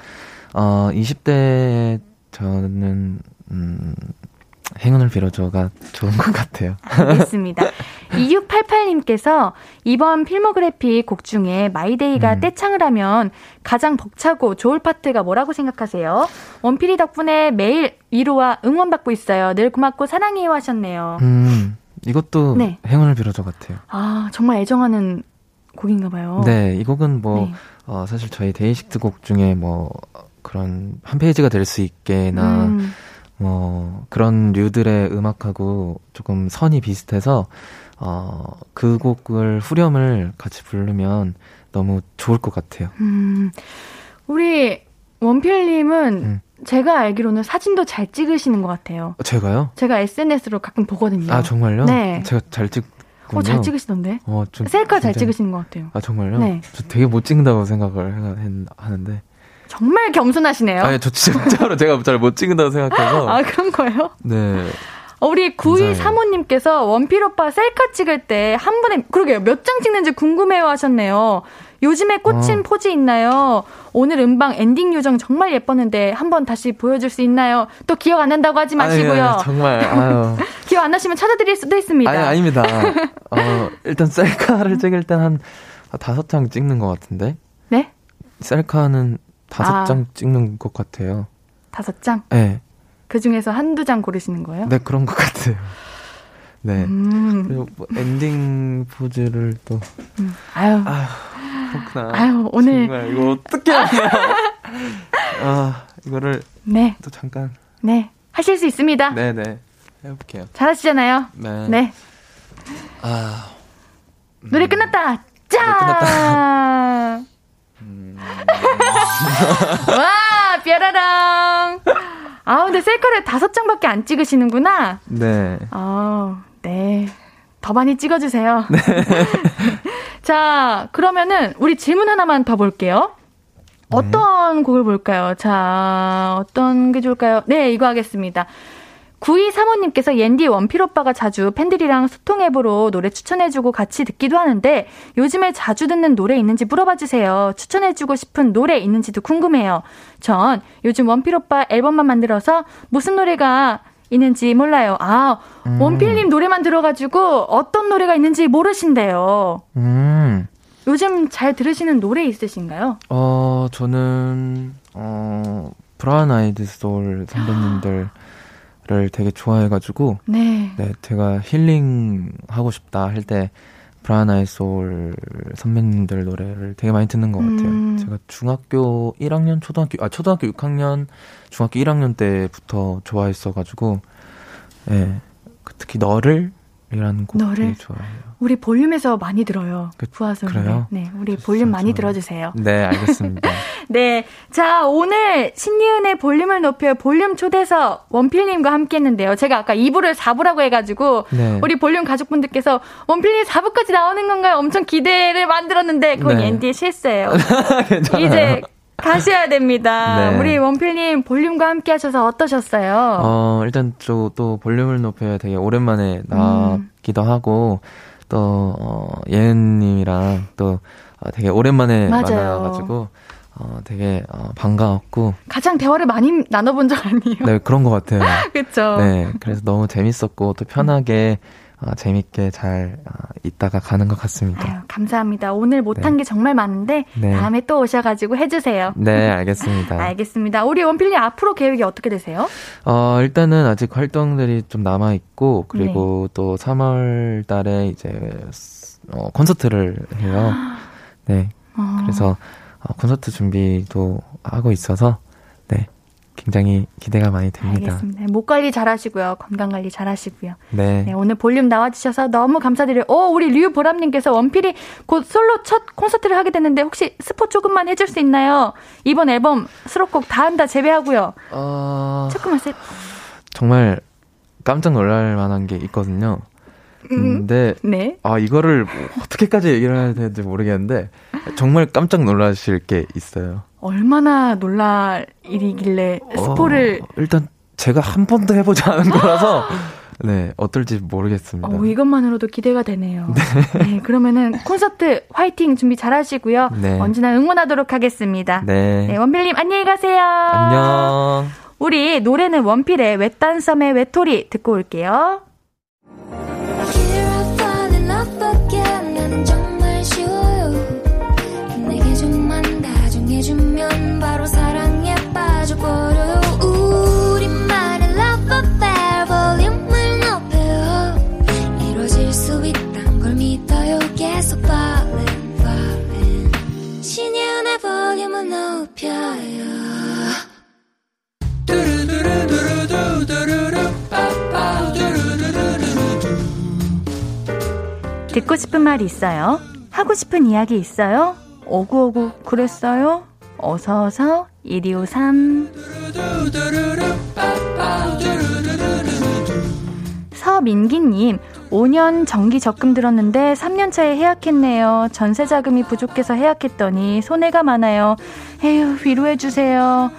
어, 20대 저는 음, 행운을 빌어줘가 좋은 것 같아요. 알겠습니다. 2688님께서 이번 필모그래피 곡 중에 마이데이가 음. 떼창을 하면 가장 벅차고 좋을 파트가 뭐라고 생각하세요? 원필이 덕분에 매일 위로와 응원받고 있어요. 늘 고맙고 사랑해요 하셨네요. 음, 이것도 네. 행운을 빌어줘 같아요. 아, 정말 애정하는 곡인가 봐요. 네, 이 곡은 뭐, 네. 어, 사실 저희 데이식스 곡 중에 뭐, 그런 한 페이지가 될 수 있게나, 음. 뭐 그런 류들의 음악하고 조금 선이 비슷해서 어, 그 곡을 후렴을 같이 부르면 너무 좋을 것 같아요. 음, 우리 원필님은 음. 제가 알기로는 사진도 잘 찍으시는 것 같아요. 제가요? 제가 SNS로 가끔 보거든요. 아 정말요? 네. 제가 잘 찍. 어, 잘 찍으시던데? 어, 좀 셀카 잘 찍으시는 것 같아요. 아, 정말요? 네. 저 되게 못 찍는다고 생각을 하는데. 정말 겸손하시네요. 아니, 저 진짜로 제가 잘 못 찍는다고 생각해서. 아, 그런 거예요? 네. 어, 우리 9235님께서 원필 오빠 셀카 찍을 때 한 번에, 그러게요. 몇 장 찍는지 궁금해요 하셨네요. 요즘에 꽂힌 어. 포즈 있나요? 오늘 음방 엔딩 요정 정말 예뻤는데 한번 다시 보여줄 수 있나요? 또 기억 안 난다고 하지 마시고요. 아유, 정말, 아유. 기억 안 나시면 찾아드릴 수도 있습니다. 아니, 아닙니다. 어, 일단 셀카를 찍을 때한 다섯 장 찍는 것 같은데? 네? 셀카는 다섯 아. 장 찍는 것 같아요. 다섯 장? 네. 그 중에서 한두 장 고르시는 거예요? 네, 그런 것 같아요. 네. 음. 그리고 뭐 엔딩 포즈를 또. 음. 아유. 아유, 그렇구나. 아유, 오늘. 정말 이거 어떻게 하냐. 아, 이거를. 네. 또 잠깐. 네. 하실 수 있습니다. 네네. 네. 해볼게요. 잘하시잖아요. 네. 네. 아. 음. 노래 끝났다. 짠! 노래 끝났다. 음. 와, 뾰라랑. 아, 근데 셀카를 다섯 장밖에 안 찍으시는구나. 네. 아, 네. 더 많이 찍어주세요. 네. 자, 그러면은 우리 질문 하나만 더 볼게요. 어떤 네. 곡을 볼까요? 자, 어떤 게 좋을까요? 네, 이거 하겠습니다. 92 사모님께서 옌디 원필 오빠가 자주 팬들이랑 소통 앱으로 노래 추천해주고 같이 듣기도 하는데 요즘에 자주 듣는 노래 있는지 물어봐 주세요. 추천해주고 싶은 노래 있는지도 궁금해요. 전 요즘 원필 오빠 앨범만 만들어서 무슨 노래가 있는지 몰라요. 아, 음. 원필님 노래만 들어가지고 어떤 노래가 있는지 모르신대요. 음. 요즘 잘 들으시는 노래 있으신가요? 어, 저는, 어, 브라운 아이드 소울 선배님들 를 되게 좋아해가지고 네. 네 제가 힐링 하고 싶다 할때 아이 소울 선배님들 노래를 되게 많이 듣는 것 같아요. 음. 제가 중학교 1학년, 초등학교 아 초등학교 6학년, 중학교 1학년 때부터 좋아했어가지고 예 네, 특히 너를 이라는 곡 너를 되게 좋아해요. 우리 볼륨에서 많이 들어요. 그, 부하선 그래요? 네, 우리 볼륨 많이 들어주세요. 네, 알겠습니다. 네, 자 오늘 신이은의 볼륨을 높여 볼륨 초대서 원필님과 함께했는데요. 제가 아까 2부를 4부라고 해가지고 네. 우리 볼륨 가족분들께서 원필님 4부까지 나오는 건가요? 엄청 기대를 만들었는데 그건 네. 앤디의 실수예요. 이제 가셔야 됩니다. 네. 우리 원필님 볼륨과 함께 하셔서 어떠셨어요? 어, 일단 또, 또 볼륨을 높여 되게 오랜만에 나기도 음. 하고, 또, 어, 예은님이랑 또 어, 되게 오랜만에 맞아요. 만나가지고, 어, 되게 어, 반가웠고 가장 대화를 많이 나눠본 적 아니에요? 네 그런 것 같아요. 그렇죠. 네 그래서 너무 재밌었고 또 편하게 음. 어, 재밌게 잘 어, 있다가 가는 것 같습니다. 아유, 감사합니다. 오늘 못한 네. 게 정말 많은데 네. 다음에 또 오셔가지고 해주세요. 네, 알겠습니다. 알겠습니다. 우리 원필님 앞으로 계획이 어떻게 되세요? 어, 일단은 아직 활동들이 좀 남아 있고 그리고 네. 또 3월 달에 이제 어, 콘서트를 해요. 네. 어. 그래서 어, 콘서트 준비도 하고 있어서 네. 굉장히 기대가 많이 됩니다. 알겠습니다. 목 관리 잘 하시고요. 건강 관리 잘 하시고요. 네. 네 오늘 볼륨 나와주셔서 너무 감사드려요. 어, 우리 류보람님께서 원필이 곧 솔로 첫 콘서트를 하게 됐는데 혹시 스포 조금만 해줄 수 있나요? 이번 앨범 수록곡 다 한다 재배하고요. 어... 조금만 세. 정말 깜짝 놀랄 만한 게 있거든요. 음, 근데 네. 아 이거를 어떻게까지 얘기를 해야 되는지 모르겠는데 정말 깜짝 놀라실 게 있어요. 얼마나 놀랄 일이길래 스포를 어, 일단 제가 한 번도 해보지 않은 거라서 네 어떨지 모르겠습니다. 어, 이것만으로도 기대가 되네요. 네. 네 그러면은 콘서트 화이팅 준비 잘하시고요. 네. 언제나 응원하도록 하겠습니다. 네, 네 원필님 안녕히 가세요. 안녕. 우리 노래는 원필의 외딴 섬의 외톨이 듣고 올게요. 듣고 싶은 말 있어요? 하고 싶은 이야기 있어요? 오구오구 그랬어요? 어서어서 1253 서민기님 5년 정기 적금 들었는데 3년차에 해약했네요. 전세 자금이 부족해서 해약했더니 손해가 많아요. 에휴 위로해주세요.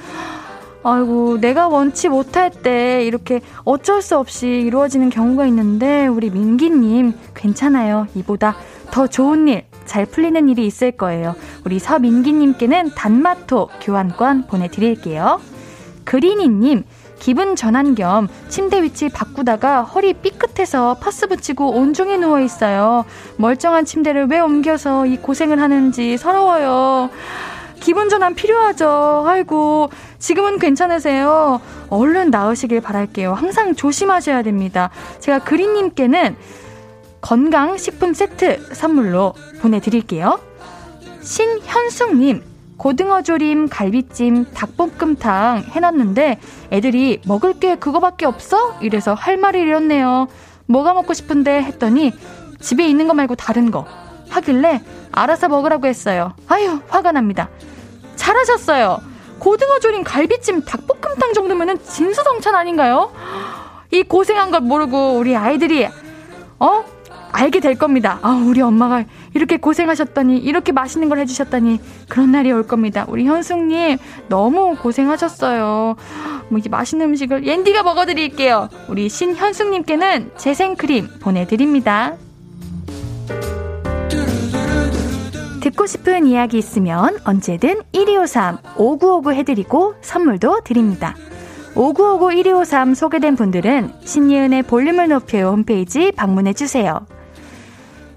아이고 내가 원치 못할 때 이렇게 어쩔 수 없이 이루어지는 경우가 있는데 우리 민기님 괜찮아요. 이보다 더 좋은 일 잘 풀리는 일이 있을 거예요. 우리 서민기님께는 단마토 교환권 보내드릴게요. 그린이님, 기분 전환 겸 침대 위치 바꾸다가 허리 삐끗해서 파스 붙이고 온종일 누워 있어요. 멀쩡한 침대를 왜 옮겨서 이 고생을 하는지 서러워요. 기분 전환 필요하죠. 아이고, 지금은 괜찮으세요? 얼른 나으시길 바랄게요. 항상 조심하셔야 됩니다. 제가 그린님께는 건강 식품 세트 선물로 보내드릴게요. 신현숙님, 고등어 조림, 갈비찜, 닭볶음탕 해놨는데 애들이 먹을 게 그거밖에 없어? 이래서 할 말을 잃었네요. 뭐가 먹고 싶은데 했더니 집에 있는 거 말고 다른 거 하길래 알아서 먹으라고 했어요. 아유, 화가 납니다. 잘하셨어요. 고등어 조림, 갈비찜, 닭볶음탕 정도면은 진수성찬 아닌가요? 이 고생한 걸 모르고 우리 아이들이 어 알게 될 겁니다. 아, 우리 엄마가 이렇게 고생하셨더니, 이렇게 맛있는 걸 해주셨더니, 그런 날이 올 겁니다. 우리 현숙님, 너무 고생하셨어요. 뭐, 이제 맛있는 음식을 옌디가 먹어드릴게요. 우리 신현숙님께는 재생크림 보내드립니다. 듣고 싶은 이야기 있으면 언제든 1253 5959 해드리고 선물도 드립니다. 5959 1253 소개된 분들은 신예은의 볼륨을 높여요 홈페이지 방문해주세요.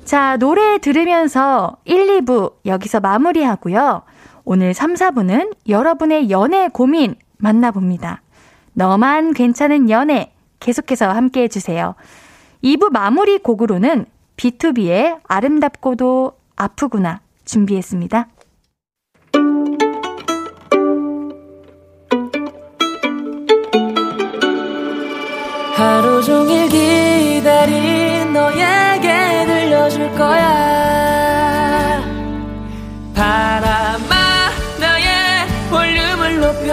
자, 노래 들으면서 1, 2부 여기서 마무리하고요. 오늘 3, 4부는 여러분의 연애 고민 만나봅니다. 너만 괜찮은 연애 계속해서 함께 해주세요. 2부 마무리 곡으로는 B2B의 아름답고도 아프구나 준비했습니다. 하루 종일 기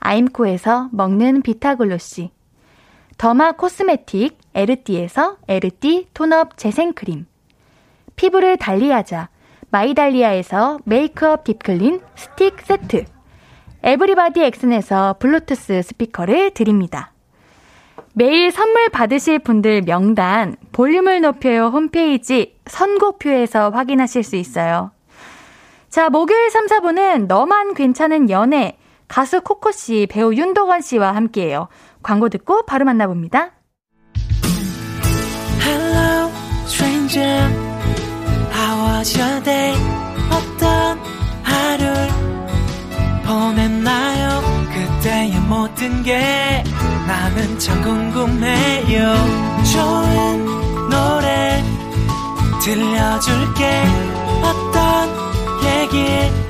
아임코에서 먹는 비타글로시 더마 코스메틱 에르띠에서 에르띠 톤업 재생크림 피부를 달리하자 마이달리아에서 메이크업 딥클린 스틱 세트 에브리바디 엑슨에서 블루투스 스피커를 드립니다. 매일 선물 받으실 분들 명단 볼륨을 높여요 홈페이지 선곡표에서 확인하실 수 있어요. 자, 목요일 3, 4부는 너만 괜찮은 연애 가수 코코 씨, 배우 윤도건 씨와 함께해요. 광고 듣고 바로 만나봅니다. Hello, stranger. How was your day? 어떤 하루를 보냈나요? 그때의 모든 게 나는 참 궁금해요. 좋은 노래 들려줄게. 어떤 얘기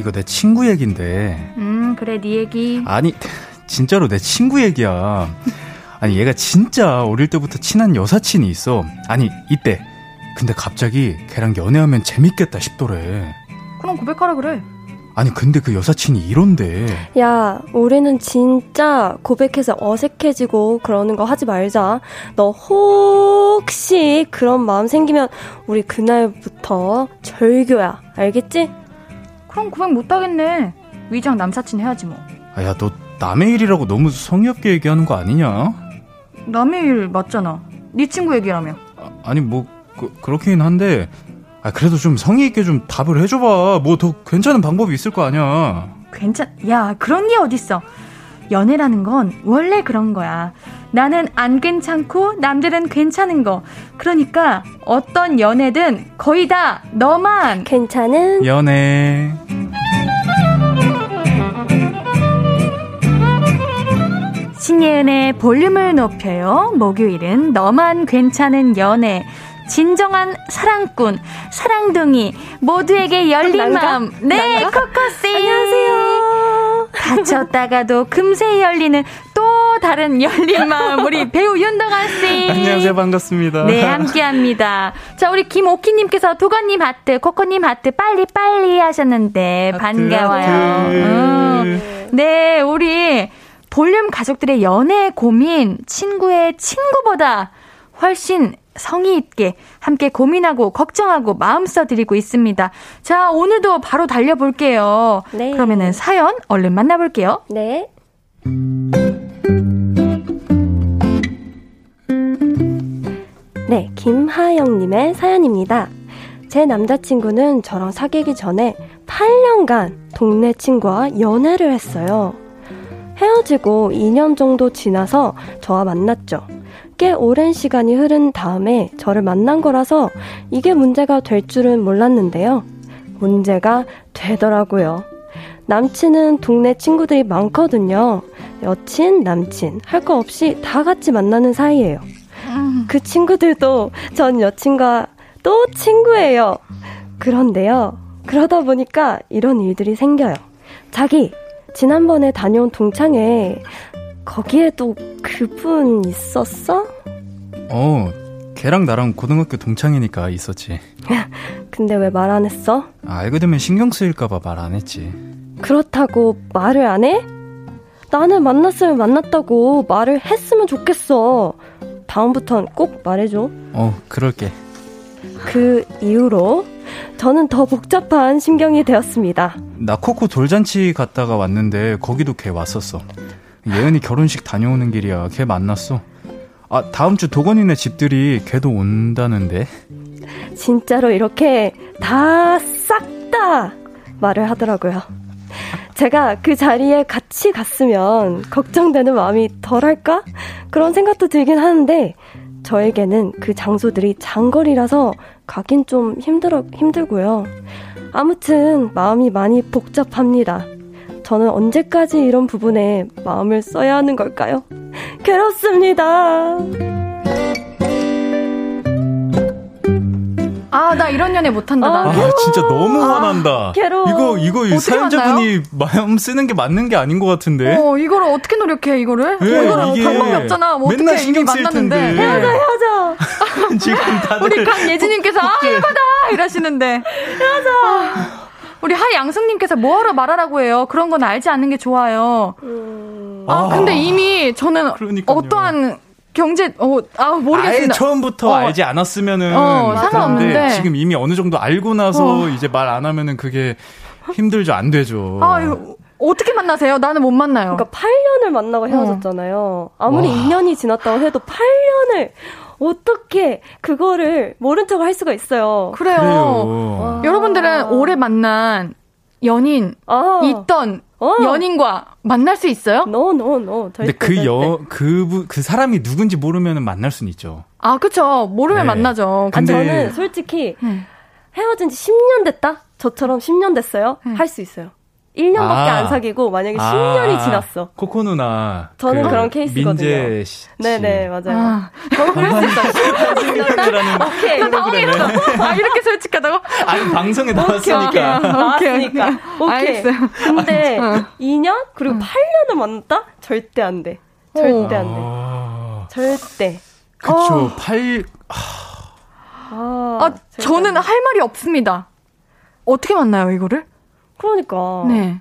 이거 내 친구 얘긴데. 음, 그래, 네 얘기. 아니, 진짜로 내 친구 얘기야. 아니, 얘가 진짜 어릴 때부터 친한 여사친이 있어. 아니, 이때. 근데 갑자기 걔랑 연애하면 재밌겠다 싶더래. 그럼 고백하라 그래. 아니, 근데 그 여사친이 이런데. 야, 우리는 진짜 고백해서 어색해지고 그러는 거 하지 말자. 너 혹시 그런 마음 생기면 우리 그날부터 절교야. 알겠지? 그럼 고백 못하겠네. 위장 남사친 해야지 뭐. 아, 야, 너 남의 일이라고 너무 성의 없게 얘기하는 거 아니냐? 남의 일 맞잖아. 네 친구 얘기라며. 아, 아니, 뭐, 그, 그렇긴 한데. 아, 그래도 좀 성의 있게 좀 답을 해줘봐. 뭐 더 괜찮은 방법이 있을 거 아니야. 괜찮, 야, 그런 게 어딨어. 연애라는 건 원래 그런 거야. 나는 안 괜찮고 남들은 괜찮은 거. 그러니까 어떤 연애든 거의 다 너만 괜찮은 연애. 신예은의 볼륨을 높여요. 목요일은 너만 괜찮은 연애. 진정한 사랑꾼, 사랑둥이, 모두에게 열린 난가? 마음. 네? 코코씨. 안녕하세요. 닫혔다가도 금세 열리는 또 다른 열린 마음 우리 배우 윤도건 씨. 안녕하세요 반갑습니다. 네 함께합니다. 자 우리 김오키님께서 도건님 하트, 코코님 하트 빨리 빨리 하셨는데 하트, 반가워요. 하트. 음. 네 우리 볼륨 가족들의 연애 고민 친구의 친구보다 훨씬 성의 있게 함께 고민하고 걱정하고 마음 써드리고 있습니다. 자, 오늘도 바로 달려볼게요. 네. 그러면은 사연 얼른 만나볼게요. 네. 네, 김하영님의 사연입니다. 제 남자친구는 저랑 사귀기 전에 8년간 동네 친구와 연애를 했어요. 헤어지고 2년 정도 지나서 저와 만났죠. 꽤 오랜 시간이 흐른 다음에 저를 만난 거라서 이게 문제가 될 줄은 몰랐는데요. 문제가 되더라고요. 남친은 동네 친구들이 많거든요. 여친, 남친, 할 거 없이 다 같이 만나는 사이예요. 그 친구들도 전 여친과 또 친구예요. 그런데요. 그러다 보니까 이런 일들이 생겨요. 자기, 지난번에 다녀온 동창회 거기에도 그분 있었어? 어, 걔랑 나랑 고등학교 동창이니까 있었지. 근데 왜 말 안 했어? 아, 알게 되면 신경 쓰일까봐 말 안 했지. 그렇다고 말을 안 해? 나는 만났으면 만났다고 말을 했으면 좋겠어. 다음부턴 꼭 말해줘. 어, 그럴게. 그 이후로 저는 더 복잡한 심경이 되었습니다. 나 코코 돌잔치 갔다가 왔는데 거기도 걔 왔었어. 예은이 결혼식 다녀오는 길이야. 걔 만났어. 아, 다음 주 도건이네 집들이 걔도 온다는데. 진짜로 이렇게 다싹다 말을 하더라고요. 제가 그 자리에 같이 갔으면 걱정되는 마음이 덜할까? 그런 생각도 들긴 하는데, 저에게는 그 장소들이 장거리라서 가긴 좀 힘들어, 힘들고요. 아무튼 마음이 많이 복잡합니다. 저는 언제까지 이런 부분에 마음을 써야 하는 걸까요? 괴롭습니다. 아, 나 이런 연애 못한다. 아, 아 진짜 너무 아, 화난다. 괴로워. 이거, 이거 사연자분이 마음 쓰는 게 맞는 게 아닌 것 같은데? 어, 이거를 어떻게 노력해, 이거를? 네, 이거를 이게 방법이 없잖아. 뭐 맨날 신경 쓸 텐데. 헤어져, 헤어져. 지금 다들. 우리 강예진님께서, 아, 이거다! 이러시는데. 헤어져. 아, 우리 하양승님께서 뭐하러 말하라고 해요. 그런 건 알지 않는 게 좋아요. 음... 아, 근데 이미 저는 그러니까요. 어떠한 경제 어아 모르겠습니다. 아예 처음부터 어. 알지 않았으면은 어, 상관없는데 지금 이미 어느 정도 알고 나서 어. 이제 말 안 하면은 그게 힘들죠 안 되죠. 아 이거 어떻게 만나세요? 나는 못 만나요. 그러니까 8년을 만나고 헤어졌잖아요. 아무리 와. 2년이 지났다고 해도 8년을 어떻게 그거를 모른 척을 할 수가 있어요. 그래요. 그래요. 여러분들은 오래 만난 연인 아. 있던 어. 연인과 만날 수 있어요? No, no, no. 근데 그 여, 그, 그 사람이 누군지 모르면 만날 수는 있죠. 아, 그쵸. 모르면 네. 만나죠. 근데... 아, 저는 솔직히 음. 헤어진 지 10년 됐다? 저처럼 10년 됐어요? 음. 할수 있어요. 1년밖에 아. 안 사귀고 만약에 아. 10년이 지났어. 코코 누나. 저는 그 런 케이스거든요. 민재 씨. 네네 맞아요. 아. 저는 그럴 수 있어. 오케이. 나 당황했어. 아 이렇게 솔직하다고? 아니 방송에 나왔으니까. 나왔으니까. 오케이. 알겠어요. 근데 2년 그리고 응. 8년을 만났다? 절대 안 돼. 절대 안 돼. 아. 절대. 그쵸. 어. 8. 아, 아 저는 할 말이 없습니다. 어떻게 만나요 이거를? 그러니까. 네.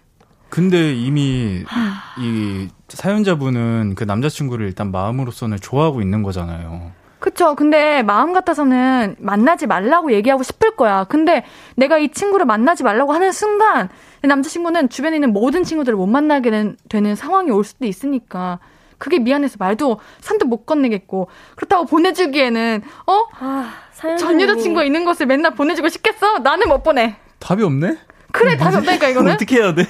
근데 이미 이 사연자분은 그 남자친구를 일단 마음으로서는 좋아하고 있는 거잖아요. 그쵸. 근데 마음 같아서는 만나지 말라고 얘기하고 싶을 거야. 근데 내가 이 친구를 만나지 말라고 하는 순간 남자친구는 주변에 있는 모든 친구들을 못 만나게 되는, 되는 상황이 올 수도 있으니까 그게 미안해서 말도 선뜻 못 건네겠고 그렇다고 보내주기에는 어? 아, 전 여자친구가 있는 것을 맨날 보내주고 싶겠어? 나는 못 보내. 답이 없네? 그래, 답이 없다니까, 이거는. 어떻게 해야 돼?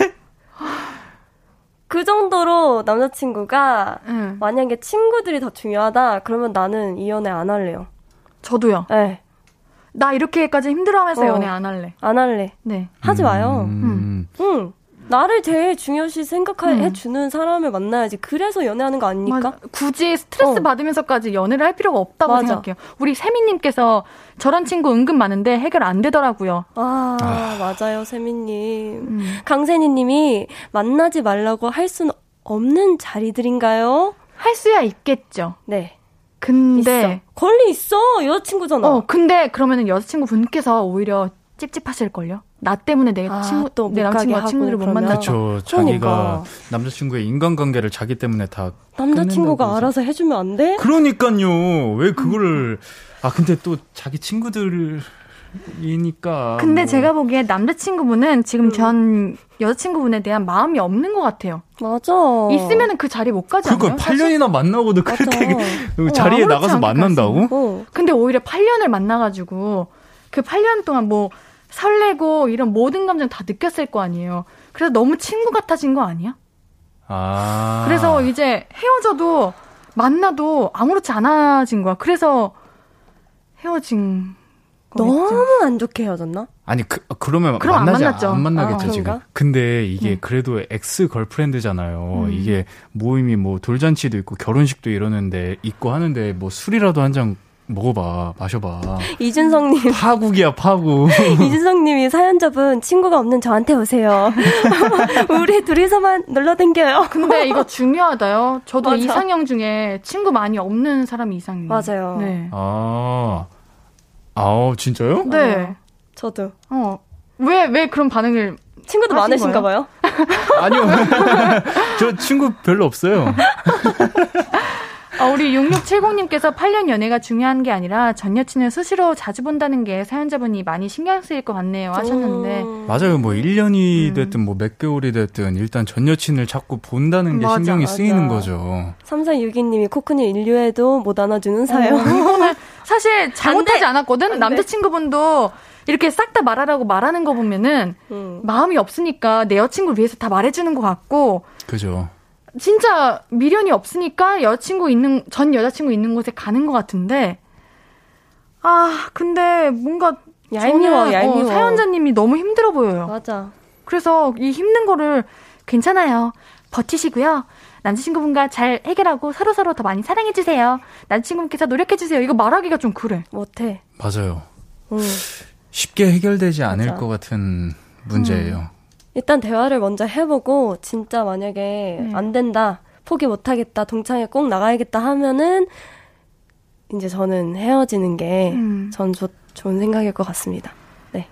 그 정도로 남자친구가 응. 만약에 친구들이 더 중요하다 그러면 나는 이 연애 안 할래요. 저도요. 네. 나 이렇게까지 힘들어하면서 어, 연애 안 할래. 안 할래. 네. 하지 마요. 음. 응. 응. 나를 제일 중요시 생각해 음. 주는 사람을 만나야지. 그래서 연애하는 거 아닙니까? 맞아. 굳이 스트레스 어. 받으면서까지 연애를 할 필요가 없다고 맞아. 생각해요. 우리 세미님께서 저런 친구 은근 많은데 해결 안 되더라고요. 아, 아. 맞아요, 세미님. 음. 강세니님이 만나지 말라고 할 수는 없는 자리들인가요? 할 수야 있겠죠. 네. 근데 있어. 권리 있어 여자친구잖아. 어 근데 그러면은 여자친구 분께서 오히려 찝찝하실걸요. 나 때문에 내 아, 친구 또못 내 남친과 친구들을 못 만나. 그렇죠. 그러니까. 자기가 남자친구의 인간관계를 자기 때문에 다 남자친구가 알아서 해주면 안 돼? 그러니까요. 왜 그거를 아 근데 또 자기 친구들 이니까. 근데 뭐. 제가 보기에 남자친구분은 지금 음. 전 여자친구분에 대한 마음이 없는 것 같아요. 맞아. 있으면 은 그 자리 못 가지 않아요? 그러니까 8년이나 만나고도 맞아. 그렇게 어, 자리에 나가서 만난다고? 어. 근데 오히려 8년을 만나가지고 그 8년 동안 뭐 설레고 이런 모든 감정 다 느꼈을 거 아니에요. 그래서 너무 친구 같아진 거 아니야? 아. 그래서 이제 헤어져도 만나도 아무렇지 않아진 거야. 그래서 헤어진 거겠죠. 너무 안 좋게 헤어졌나? 아니 그 그러면 그럼 안 만나지 만났죠. 안 만나겠죠 아, 지금. 근데 이게 음. 그래도 ex-girlfriend잖아요. 음. 이게 모임이 뭐 돌잔치도 있고 결혼식도 이러는데 있고 하는데 뭐 술이라도 한 잔 먹어봐 마셔봐. 이준성님, 파국이야 파국. 이준성님이 사연자분 친구가 없는 저한테 오세요. 우리 둘이서만 놀러 댕겨요. 근데 이거 중요하다요. 저도 맞아. 이상형 중에 친구 많이 없는 사람이 이상형. 맞아요. 네. 아. 아 진짜요? 네. 저도 어. 왜, 왜 그런 반응을. 친구도 많으신가 거예요? 봐요. 아니요. 저 친구 별로 없어요. 아, 우리 6670님께서 8년 연애가 중요한 게 아니라 전 여친을 수시로 자주 본다는 게 사연자분이 많이 신경 쓰일 것 같네요 하셨는데. 음. 맞아요. 뭐 1년이 음. 됐든 뭐 몇 개월이 됐든 일단 전 여친을 자꾸 본다는 게 맞아, 신경이 맞아. 쓰이는 거죠. 3462님이 코코님 인류에도 못 안아주는 사연. 이거는 사실 잘못하지 돼. 않았거든? 남자친구분도 이렇게 싹 다 말하라고 말하는 거 보면은 음. 마음이 없으니까 내 여친구를 위해서 다 말해주는 것 같고 그죠. 진짜 미련이 없으니까 여자친구 있는 전 여자친구 있는 곳에 가는 것 같은데 아 근데 뭔가 얄미워, 저는, 얄미워. 어, 사연자님이 너무 힘들어 보여요. 맞아. 그래서 이 힘든 거를 괜찮아요. 버티시고요. 남자친구분과 잘 해결하고 서로 서로 더 많이 사랑해주세요. 남자친구분께서 노력해주세요. 이거 말하기가 좀 그래. 못해. 맞아요. 음. 쉽게 해결되지 않을 맞아. 것 같은 문제예요. 일단 대화를 먼저 해보고 진짜 만약에 네. 안 된다 포기 못하겠다 동창회 꼭 나가야겠다 하면은 이제 저는 헤어지는 게 음. 전 좋은 생각일 것 같습니다. 네.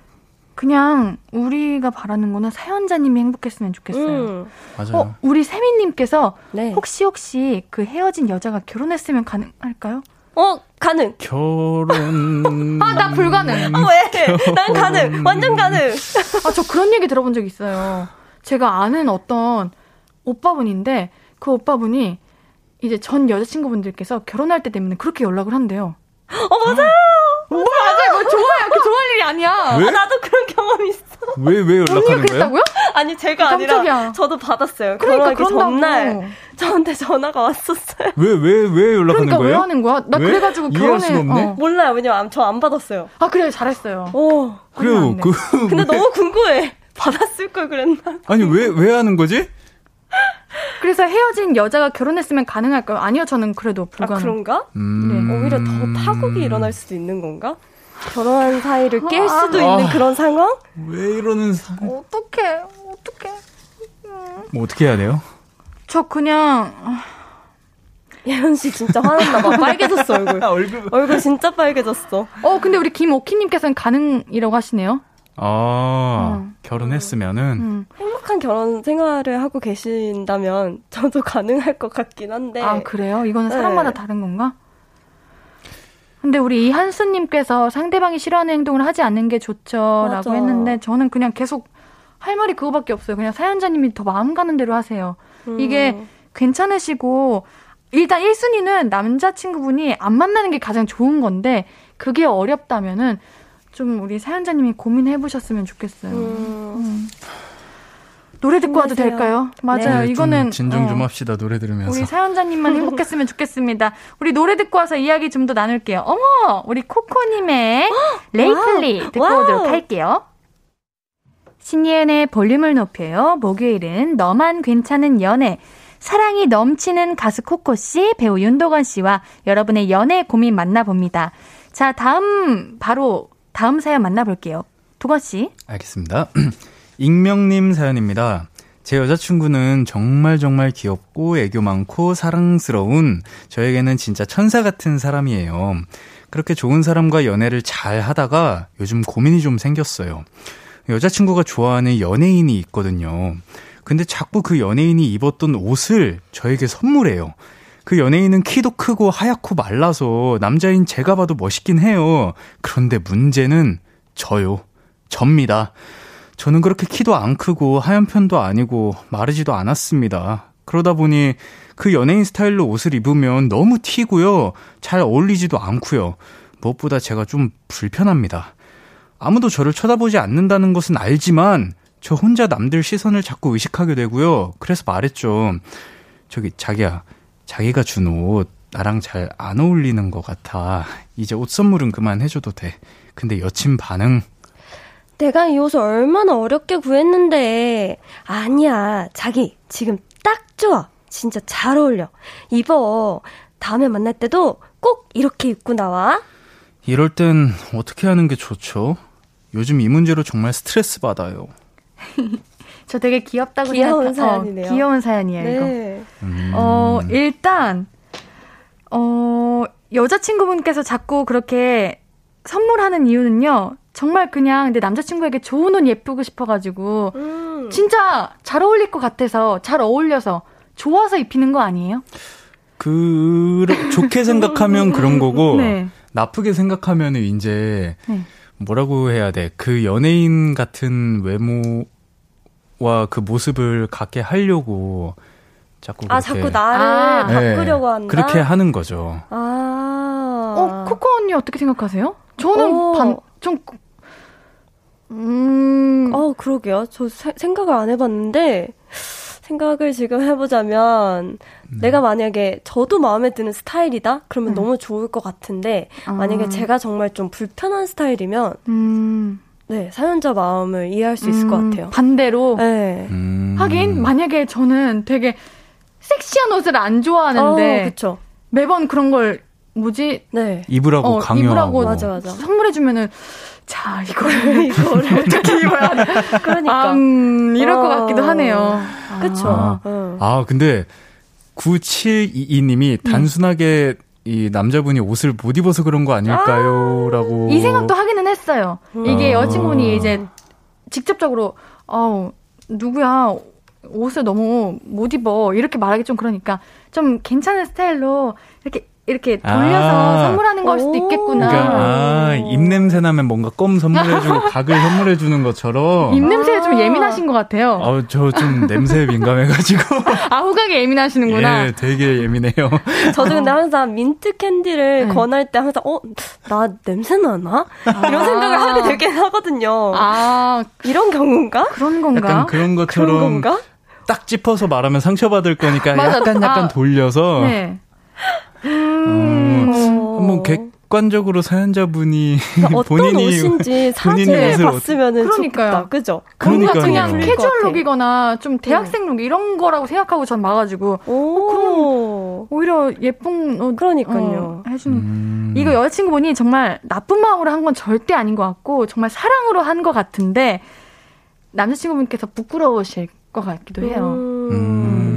그냥 우리가 바라는 거는 사연자님이 행복했으면 좋겠어요. 음, 맞아요. 어, 우리 세미님께서 네. 혹시 혹시 그 헤어진 여자가 결혼했으면 가능할까요? 어 가능. 결혼. 아, 나 불가능. 아 왜? 난 가능. 완전 가능. 아, 저 그런 얘기 들어본 적 있어요. 제가 아는 어떤 오빠분인데 그 오빠분이 이제 전 여자친구분들께서 결혼할 때 되면 그렇게 연락을 한대요. 어 맞아요. 뭐 맞아요. 뭐 좋아요. 그 좋아할 일이 아니야. 왜? 아, 나도 그런 경험 있어. 왜, 왜 연락하는 언니가 거예요? 그랬다고요? 아니 제가 깜짝이야. 아니라 저도 받았어요. 그러니까 그런다고. 전날 저한테 전화가 왔었어요. 왜, 왜, 왜 연락하는 그러니까 왜 거예요? 하는 거야? 나 왜? 그래가지고 이해할 결혼해. 수가 없네. 어. 몰라요. 왜냐면 저 안 받았어요. 아 그래 잘했어요. 오. 그래요. 그, 근데 왜- 너무 궁금해. 받았을 걸 그랬나? 아니, 왜, 왜 하는 거지? 그래서 헤어진 여자가 결혼했으면 가능할까요? 아니요, 저는 그래도 아 불가능. 그런가? 음. 오히려 더 파국이 일어날 수도 있는 건가? 결혼한 사이를 깰 수도 아. 있는 그런 상황? 왜 이러는 사... 어떡해, 어떡해. 뭐 어떻게 해야 돼요? 저 그냥 예현 씨 진짜 화났나 봐. 빨개졌어 얼굴. 얼굴. 얼굴 진짜 빨개졌어. 어 근데 우리 김오키님께서는 가능이라고 하시네요. 아, 음. 결혼했으면은, 음. 행복한 결혼 생활을 하고 계신다면 저도 가능할 것 같긴 한데. 아 그래요? 이거는 네. 사람마다 다른 건가? 근데 우리 이한수님께서 상대방이 싫어하는 행동을 하지 않는 게 좋죠라고. 했는데 저는 그냥 계속 할 말이 그거밖에 없어요. 그냥 사연자님이 더 마음 가는 대로 하세요. 음. 이게 괜찮으시고 일단 1순위는 남자친구분이 안 만나는 게 가장 좋은 건데 그게 어렵다면은 좀 우리 사연자님이 고민해 보셨으면 좋겠어요. 음. 음. 노래 듣고 와도 힘내세요. 될까요? 맞아요. 네, 좀 이거는 진정 좀 어, 합시다, 노래 들으면서. 우리 사연자님만 행복했으면 좋겠습니다. 우리 노래 듣고 와서 이야기 좀 더 나눌게요. 어머, 우리 코코님의 레이플리 듣고 wow. 오도록 할게요. 신예은의 볼륨을 높여요. 목요일은 너만 괜찮은 연애. 사랑이 넘치는 가수 코코 씨, 배우 윤도건 씨와 여러분의 연애 고민 만나봅니다. 자, 다음, 바로 다음 사연 만나볼게요. 도건 씨. 알겠습니다. 익명님 사연입니다. 제 여자친구는 정말 정말 귀엽고 애교 많고 사랑스러운 저에게는 진짜 천사 같은 사람이에요. 그렇게 좋은 사람과 연애를 잘 하다가 요즘 고민이 좀 생겼어요. 여자친구가 좋아하는 연예인이 있거든요. 근데 자꾸 그 연예인이 입었던 옷을 저에게 선물해요. 그 연예인은 키도 크고 하얗고 말라서 남자인 제가 봐도 멋있긴 해요. 그런데 문제는 저요. 접니다. 저는 그렇게 키도 안 크고 하얀 편도 아니고 마르지도 않았습니다. 그러다 보니 그 연예인 스타일로 옷을 입으면 너무 튀고요. 잘 어울리지도 않고요. 무엇보다 제가 좀 불편합니다. 아무도 저를 쳐다보지 않는다는 것은 알지만 저 혼자 남들 시선을 자꾸 의식하게 되고요. 그래서 말했죠. 저기 자기야, 자기가 준 옷 나랑 잘 안 어울리는 것 같아. 이제 옷 선물은 그만 해줘도 돼. 근데 여친 반응. 내가 이 옷을 얼마나 어렵게 구했는데. 아니야, 자기 지금 딱 좋아. 진짜 잘 어울려. 입어. 다음에 만날 때도 꼭 이렇게 입고 나와. 이럴 땐 어떻게 하는 게 좋죠? 요즘 이 문제로 정말 스트레스 받아요. 저 되게 귀엽다고 귀여운 생각... 사연이네요. 어, 귀여운 사연이에요, 네. 이거. 음. 어, 일단, 어, 여자친구분께서 자꾸 그렇게 선물하는 이유는요, 정말 그냥 내 남자친구에게 좋은 옷 예쁘고 싶어가지고, 음. 진짜 잘 어울릴 것 같아서, 잘 어울려서, 좋아서 입히는 거 아니에요? 그 좋게 생각하면 그런 거고 네. 나쁘게 생각하면은 이제 네. 뭐라고 해야 돼? 그 연예인 같은 외모와 그 모습을 갖게 하려고 자꾸 그렇게 아, 자꾸 나를 아. 바꾸려고 한다. 그렇게 하는 거죠. 아. 어, 코코 언니 어떻게 생각하세요? 저는 어. 반, 좀, 음, 어, 그러게요. 저 세- 생각을 안 해봤는데, 생각을 지금 해보자면, 음. 내가 만약에 저도 마음에 드는 스타일이다? 그러면 음. 너무 좋을 것 같은데, 아. 만약에 제가 정말 좀 불편한 스타일이면, 음, 네, 사연자 마음을 이해할 수 있을 것 음, 같아요. 반대로. 네. 음. 하긴, 만약에 저는 되게 섹시한 옷을 안 좋아하는데, 어, 그쵸. 매번 그런 걸, 뭐지, 네. 입으라고 어, 강요하고 입으라고 맞아, 맞아. 선물해주면은, 자, 이거를, 이거를 어떻게 입어야 돼? 그러니까. 아, 음, 이럴 것 어. 같기도 하네요. 그쵸. 아. 어. 아, 근데 9722님이 음. 단순하게 이 남자분이 옷을 못 입어서 그런 거 아닐까요? 라고. 이 생각도 하기는 했어요. 이게 아. 여자친구분이 이제 직접적으로, 어우, 누구야, 옷을 너무 못 입어. 이렇게 말하기 좀 그러니까, 좀 괜찮은 스타일로, 이렇게, 이렇게 돌려서 아. 선물하는 걸 수도 오. 있겠구나. 그러니까 아, 입냄새 나면 뭔가 껌 선물해주고 각을 선물해주는 것처럼. 입냄새에 좀 아. 예민하신 것 같아요. 어, 저 좀 냄새에 민감해가지고. 아, 후각에 예민하시는구나. 예, 되게 예민해요. 저도 근데 항상 민트 캔디를 네. 권할 때 항상, 어, 나 냄새 나나? 이런 생각을 하게 되긴 하거든요. 아, 이런 경우인가? 그런 건가? 약간 그런 그런 것처럼 건가? 딱 짚어서 말하면 상처받을 거니까 맞아. 약간 약간 아. 돌려서 네. 음, 어. 한번 객관적으로 사연자분이 그러니까 어떤 본인이 옷인지 사진을 옷을 봤으면은 그러니까요. 좋겠다. 그죠? 뭔가 그러니까요. 그냥 풀릴 것 캐주얼 같아. 룩이거나 좀 대학생 룩 이런 거라고 생각하고 전 봐가지고 오. 오히려 예쁜 옷 그러니까요. 어, 해주는 음. 이거 여자친구분이 정말 나쁜 마음으로 한 건 절대 아닌 것 같고 정말 사랑으로 한 것 같은데 남자친구분께서 부끄러우실 것 같기도 해요. 음.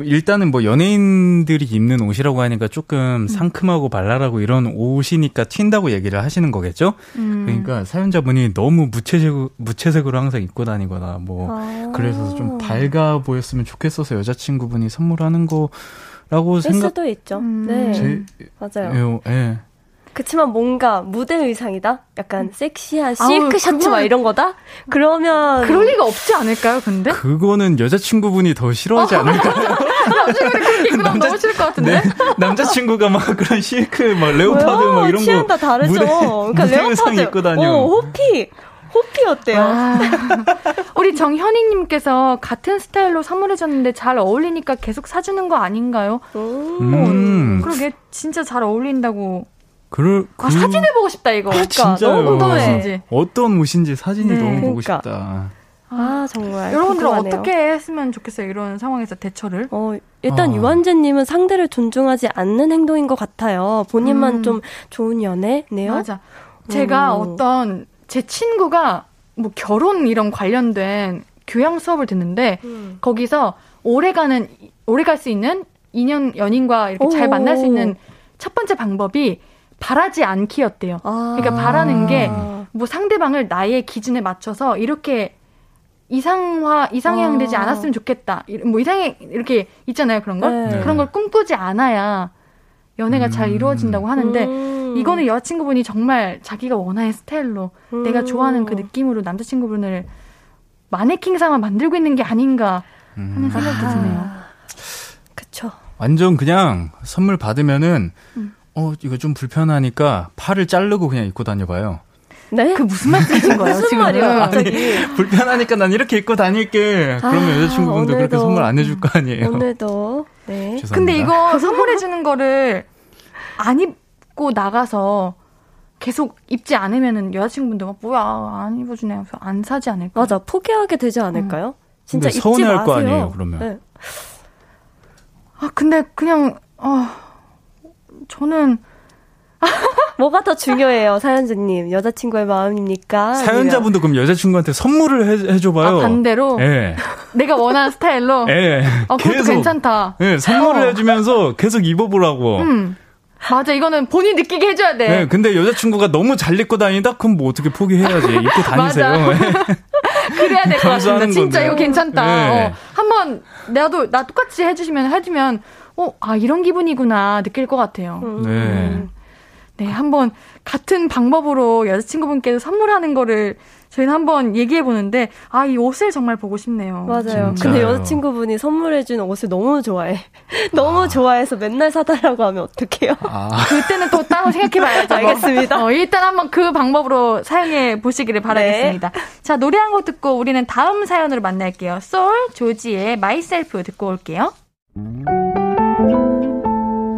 일단은 뭐 연예인들이 입는 옷이라고 하니까 조금 상큼하고 발랄하고 이런 옷이니까 튄다고 얘기를 하시는 거겠죠? 음. 그러니까 사연자분이 너무 무채색, 무채색으로 항상 입고 다니거나 뭐 아. 그래서 좀 밝아 보였으면 좋겠어서 여자친구분이 선물하는 거라고 될 생각. 수도 있죠. 음. 네. 제, 맞아요. 예, 예. 그치만 뭔가 무대 의상이다? 약간 섹시한 아우, 실크 셔츠 그건- 막 이런 거다? 그러면. 그럴 리가 없지 않을까요, 근데? 그거는 여자친구분이 더 싫어하지 않을까요? 그렇게 입고 나면 너무 싫을 것 같은데? 네. 남자친구가 막 그런 실크, 막 leopard 뭐야? 막 이런 취향 거. 다 다르죠. 무대, 그러니까 무대 leopard. 의상 입고 다녀. 어, 호피. 호피 어때요? 아, 우리 정현희님께서 같은 스타일로 선물해줬는데 잘 어울리니까 계속 사주는 거 아닌가요? 음. 음. 그러게 진짜 잘 어울린다고. 그럴, 아, 사진을 보고 싶다 이거. 아, 진짜요. 너무 어떤 궁금해. 옷인지. 어떤 옷인지 사진이 네. 너무 보고 그러니까. 싶다. 아, 정말. 여러분들은 궁금하네요. 어떻게 했으면 좋겠어요? 이런 상황에서 대처를. 어, 일단 아. 유한재님은 상대를 존중하지 않는 행동인 것 같아요. 본인만 음. 좀 좋은 연애네요. 맞아. 제가 음. 어떤 제 친구가 뭐 결혼 이런 관련된 교양 수업을 듣는데 음. 거기서 오래가는 오래 갈 수 있는 인연 연인과 이렇게 잘 만날 수 있는 첫 번째 방법이 바라지 않기였대요. 아. 그러니까 바라는 게 뭐 상대방을 나의 기준에 맞춰서 이렇게 이상화 이상형 되지 아. 않았으면 좋겠다. 뭐 이상해 이렇게 있잖아요 그런 걸 네. 그런 걸 꿈꾸지 않아야 연애가 음. 잘 이루어진다고 하는데 음. 이거는 여자친구분이 정말 자기가 원하는 스타일로 음. 내가 좋아하는 그 느낌으로 남자친구분을 마네킹 상을 만들고 있는 게 아닌가 하는 음. 생각도 아. 드네요. 그쵸. 완전 그냥 선물 받으면은 음. 어 이거 좀 불편하니까 팔을 자르고 그냥 입고 다녀봐요. 네? 그 무슨 말씀이신 거예요? 무슨 갑자기? 아니, 불편하니까 난 이렇게 입고 다닐게. 그러면 아, 여자친구분도 그렇게 선물 안 해줄 거 아니에요? 오늘도. 네. 죄송합니다. 근데 이거 선물해 주는 거를 안 입고 나가서 계속 입지 않으면은 여자친구분도 막 뭐야 안 입어주네 안 사지 않을까? 맞아 포기하게 되지 않을까요? 음. 진짜 입지 마세요. 거 아니에요 그러면? 네. 아 근데 그냥 어 저는 뭐가 더 중요해요, 사연자님? 여자친구의 마음입니까? 사연자분도 그럼 여자친구한테 선물을 해, 줘봐요 아, 반대로? 네. 내가 원하는 스타일로? 네. 아, 그것도 계속, 괜찮다. 네, 선물을 어. 해주면서 계속 입어보라고. 음. 맞아, 이거는 본인 느끼게 해줘야 돼. 네, 근데 여자친구가 너무 잘 입고 다니다? 그럼 뭐 어떻게 포기해야지. 입고 다니세요. 그래야 될 것 같습니다. 진짜 건데. 이거 괜찮다. 네. 어, 한번, 나도, 나 똑같이 해주시면, 해주면, 어, 아, 이런 기분이구나, 느낄 것 같아요. 음. 네. 네, 한번 같은 방법으로 여자친구분께서 선물하는 거를 저희는 한번 얘기해 보는데 아 이 옷을 정말 보고 싶네요. 맞아요. 진짜요. 근데 여자친구분이 선물해주는 옷을 너무 좋아해. 너무 아. 좋아해서 맨날 사달라고 하면 어떡해요? 아. 그때는 또 따로 생각해봐야죠. 알겠습니다. 어, 일단 한번 그 방법으로 사용해 보시기를 바라겠습니다. 네. 자 노래 한 곡 듣고 우리는 다음 사연으로 만날게요. 솔 조지의 Myself 듣고 올게요.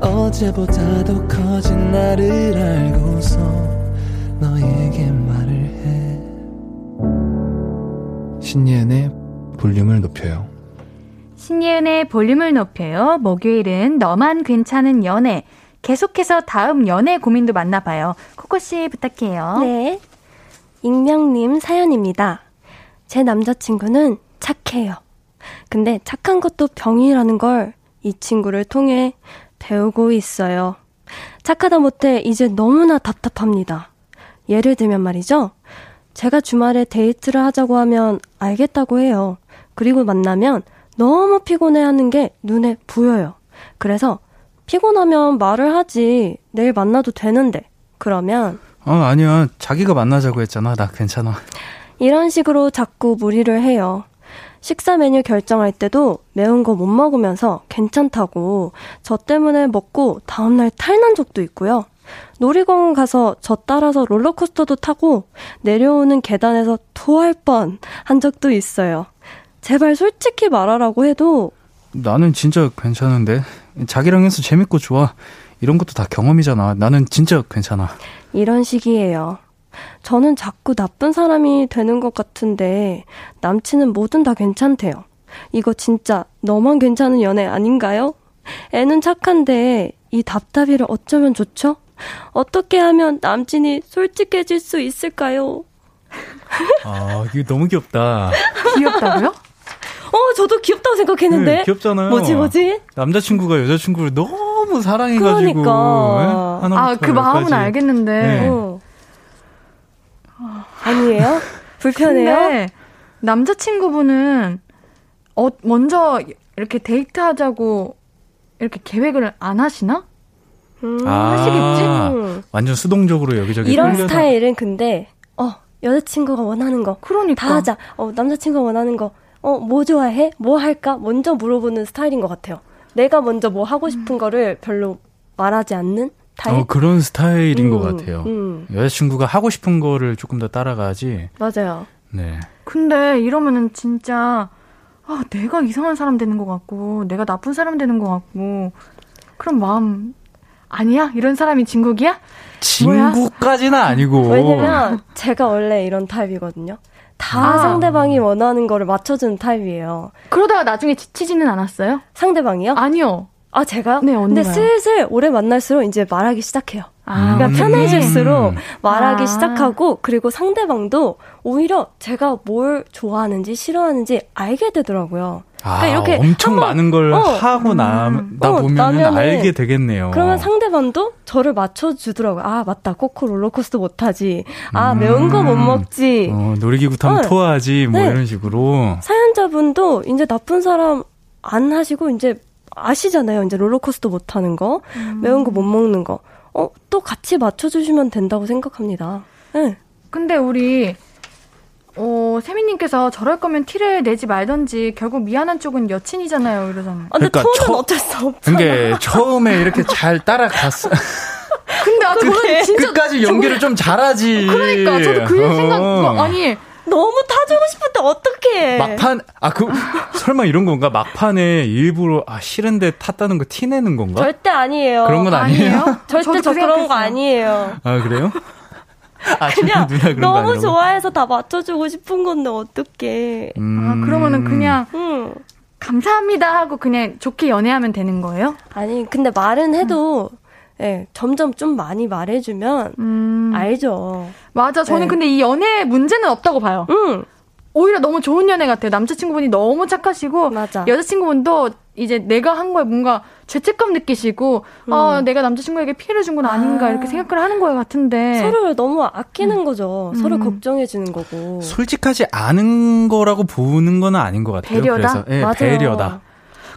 어제보다 더 커진 나를 알고서 너에게 말을 신예은의 볼륨을 높여요. 신예은의 볼륨을 높여요. 목요일은 너만 괜찮은 연애. 계속해서 다음 연애 고민도 만나봐요. 코코씨 부탁해요. 네. 익명님 사연입니다. 제 남자친구는 착해요. 근데 착한 것도 병이라는 걸 이 친구를 통해 배우고 있어요. 착하다 못해 이제 너무나 답답합니다. 예를 들면 말이죠. 제가 주말에 데이트를 하자고 하면 알겠다고 해요. 그리고 만나면 너무 피곤해 하는 게 눈에 보여요. 그래서 피곤하면 말을 하지. 내일 만나도 되는데. 그러면 어, 아니야. 자기가 만나자고 했잖아. 나 괜찮아. 이런 식으로 자꾸 무리를 해요. 식사 메뉴 결정할 때도 매운 거 못 먹으면서 괜찮다고 저 때문에 먹고 다음날 탈난 적도 있고요. 놀이공원 가서 저 따라서 롤러코스터도 타고 내려오는 계단에서 토할 뻔 한 적도 있어요. 제발 솔직히 말하라고 해도 나는 진짜 괜찮은데 자기랑 해서 재밌고 좋아. 이런 것도 다 경험이잖아. 나는 진짜 괜찮아. 이런 식이에요. 저는 자꾸 나쁜 사람이 되는 것 같은데 남친은 뭐든 다 괜찮대요. 이거 진짜 너만 괜찮은 연애 아닌가요? 애는 착한데 이 답답이를 어쩌면 좋죠? 어떻게 하면 남친이 솔직해질 수 있을까요? 아, 이게 너무 귀엽다. 귀엽다고요? 어, 저도 귀엽다고 생각했는데. 네, 귀엽잖아요. 뭐지, 뭐지? 남자친구가 여자친구를 너무 사랑해가지고. 그러니까. 네? 아, 그 마음은 알겠는데. 네. 어. 아니에요? 불편해요? 남자친구분은, 어, 먼저 이렇게 데이트하자고 이렇게 계획을 안 하시나? 음, 아, 하시겠지? 완전 수동적으로 여기저기 이런 끌려다. 스타일은 근데 어 여자친구가 원하는 거 그러니까 다 하자. 어 남자친구가 원하는 거. 어 뭐 좋아해? 뭐 할까? 먼저 물어보는 스타일인 것 같아요. 내가 먼저 뭐 하고 싶은 음. 거를 별로 말하지 않는 타입? 어, 그런 스타일인 음, 것 같아요. 음. 여자친구가 하고 싶은 거를 조금 더 따라가지. 맞아요. 네. 근데 이러면은 진짜 아, 내가 이상한 사람 되는 것 같고, 내가 나쁜 사람 되는 것 같고, 그런 마음, 아니야? 이런 사람이 진국이야? 진국까지는 아니고. 왜냐면, 제가 원래 이런 타입이거든요. 다 아. 상대방이 원하는 거를 맞춰주는 타입이에요. 그러다가 나중에 지치지는 않았어요? 상대방이요? 아니요. 아, 제가요? 네, 언니가요. 근데 슬슬 오래 만날수록 이제 말하기 시작해요. 아, 그러니까 편해질수록 음. 말하기 아. 시작하고 그리고 상대방도 오히려 제가 뭘 좋아하는지 싫어하는지 알게 되더라고요. 그러니까 아, 이렇게 엄청 한번, 많은 걸 어, 하고 나, 음. 나 어, 보면 알게 되겠네요. 그러면 상대방도 저를 맞춰주더라고요. 아, 맞다. 코코 롤러코스터 못하지. 아, 음. 매운 거 못 먹지. 어, 놀이기구 타면 어. 토하지. 뭐 네. 이런 식으로. 사연자분도 이제 나쁜 사람 안 하시고 이제 아시잖아요. 이제 롤러코스터 못 하는 거. 음. 매운 거 못 먹는 거. 어, 또 같이 맞춰주시면 된다고 생각합니다. 네. 근데 우리, 어, 세미님께서 저럴 거면 티를 내지 말던지 결국 미안한 쪽은 여친이잖아요. 이러잖아요. 아, 근데 그러니까 톤은 처, 어쩔 수 없잖아. 그게 처음에 이렇게 잘 따라갔어. 근데 아, 저는 진짜 끝까지 연기를 좀 잘하지. 그러니까 저도 그 어. 생각 아니 너무 타주고 싶은데 어떡해. 막판, 아, 그, 설마 이런 건가? 막판에 일부러, 아, 싫은데 탔다는 거 티내는 건가? 절대 아니에요. 그런 건 아니에요? 아니에요? 절대 저 그런 거 아니에요. 아, 그래요? 아, 그냥 너무 좋아해서 다 맞춰주고 싶은 건데 어떡해. 음... 아, 그러면은 그냥, 음. 감사합니다 하고 그냥 좋게 연애하면 되는 거예요? 아니, 근데 말은 해도, 음. 네, 점점 좀 많이 말해주면 음. 알죠. 맞아. 저는 네. 근데 이 연애 문제는 없다고 봐요. 음. 오히려 너무 좋은 연애 같아요. 남자친구분이 너무 착하시고 맞아. 여자친구분도 이제 내가 한 거에 뭔가 죄책감 느끼시고 음. 아 내가 남자친구에게 피해를 준 건 아닌가 아. 이렇게 생각을 하는 거예요 같은데 서로를 너무 아끼는 음. 거죠. 서로 음. 걱정해 주는 거고 솔직하지 않은 거라고 보는 건 아닌 것 같아요. 배려다. 그래서 네, 배려다.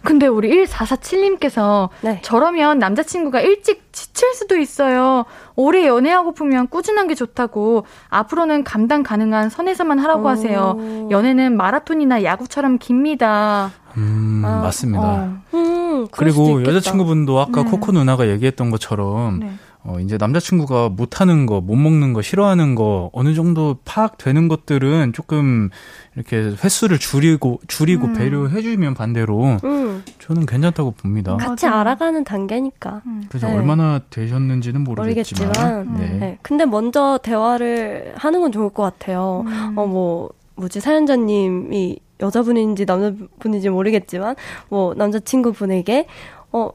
근데 우리 1447님께서 네. 저러면 남자친구가 일찍 지칠 수도 있어요. 오래 연애하고 보면 꾸준한 게 좋다고 앞으로는 감당 가능한 선에서만 하라고 오. 하세요. 연애는 마라톤이나 야구처럼 깁니다. 음, 아, 맞습니다. 어. 음, 그리고 여자친구분도 아까 네. 코코 누나가 얘기했던 것처럼 네. 어, 이제 남자친구가 못하는 거, 못 먹는 거, 싫어하는 거, 어느 정도 파악되는 것들은 조금 이렇게 횟수를 줄이고, 줄이고 음. 배려해주면 반대로 음. 저는 괜찮다고 봅니다. 같이 맞아. 알아가는 단계니까. 음. 그래서 네. 얼마나 되셨는지는 모르겠지만. 모르겠지만 네. 네. 근데 먼저 대화를 하는 건 좋을 것 같아요. 음. 어, 뭐, 뭐지, 사연자님이 여자분인지 남자분인지 모르겠지만, 뭐, 남자친구분에게, 어,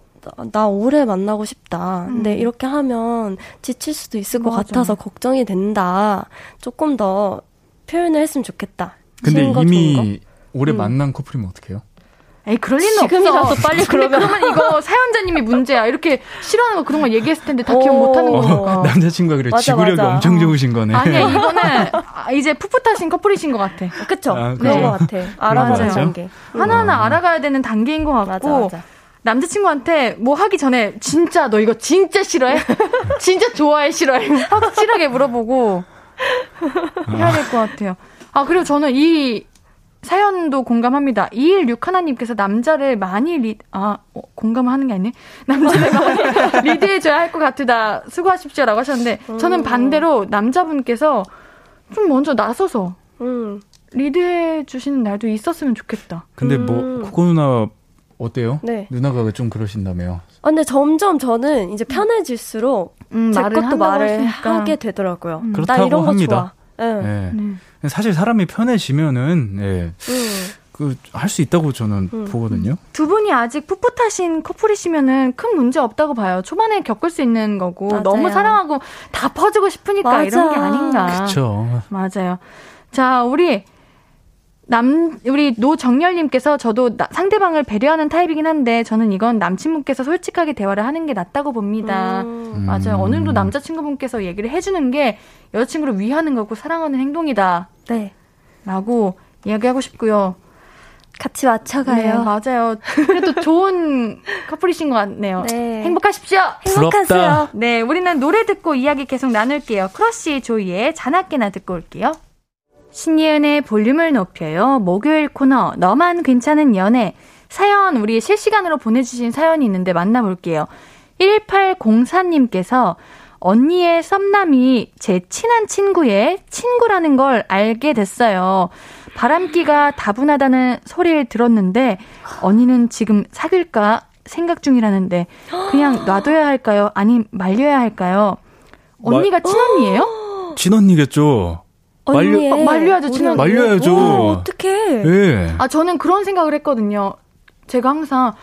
나 오래 만나고 싶다. 음. 근데 이렇게 하면 지칠 수도 있을 것 맞아. 같아서 걱정이 된다. 조금 더 표현을 했으면 좋겠다. 근데 이미 오래 음. 만난 커플이면 어떡해요? 에이, 그럴 리는 지금이라도 없어. 빨리 그러면. 그러면 이거 사연자님이 문제야. 이렇게 싫어하는 거 그런 거 얘기했을 텐데 다 기억 못 하는 어. 거니까. 어, 남자친구가 그래. 맞아, 지구력이 맞아. 엄청 좋으신 거네. 아니야, 이거는 이제 풋풋하신 커플이신 것 같아. 그쵸? 아, 그런 것 같아. 알아가는 단계. 하나하나 알아가야 되는 단계인 것 같고. 맞아, 맞아. 남자친구한테 뭐 하기 전에 진짜 너 이거 진짜 싫어해? 진짜 좋아해 싫어해? 확실하게 물어보고 해야 될 것 같아요. 아 그리고 저는 이 사연도 공감합니다. 216 하나님께서 남자를 많이 리, 아, 어, 공감하는 게 아니네? 남자를 많이 리드해줘야 할 것 같으다. 수고하십시오 라고 하셨는데, 저는 반대로 남자분께서 좀 먼저 나서서, 음. 리드해주시는 날도 있었으면 좋겠다. 근데 뭐, 음. 그거 누나 어때요? 네. 누나가 좀 그러신다며요. 아, 근데 점점 저는 이제 편해질수록 음, 제 것도 말을 하게 되더라고요. 음. 그렇다고 나 이런 합니다. 거 좋아. 네. 네. 사실 사람이 편해지면은 네. 그 할 수 있다고 저는 음. 보거든요. 두 분이 아직 풋풋하신 커플이시면은 큰 문제 없다고 봐요. 초반에 겪을 수 있는 거고 맞아요. 너무 사랑하고 다 퍼주고 싶으니까 맞아. 이런 게 아닌가. 그렇죠. 맞아요. 자, 우리 남 우리 노정열님께서 저도 나, 상대방을 배려하는 타입이긴 한데 저는 이건 남친분께서 솔직하게 대화를 하는 게 낫다고 봅니다. 음. 맞아요. 어느 정도 남자친구분께서 얘기를 해주는 게 여자친구를 위하는 거고 사랑하는 행동이다. 네. 라고 이야기하고 싶고요. 같이 맞춰가요. 네, 맞아요. 그래도 좋은 커플이신 것 같네요. 네. 행복하십시오. 행복하세요. 네, 우리는 노래 듣고 이야기 계속 나눌게요. 크러쉬 조이의 자나깨나 듣고 올게요. 신예은의 볼륨을 높여요. 목요일 코너 너만 괜찮은 연애 사연 우리 실시간으로 보내주신 사연이 있는데 만나볼게요. 1804님께서 언니의 썸남이 제 친한 친구의 친구라는 걸 알게 됐어요. 바람기가 다분하다는 소리를 들었는데 언니는 지금 사귈까 생각 중이라는데 그냥 놔둬야 할까요? 아니 말려야 할까요? 언니가 친언니예요? 친언니겠죠. 말려, 어, 말려야죠, 친언니. 말려야죠. 어떡해. 예. 아, 저는 그런 생각을 했거든요. 제가 항상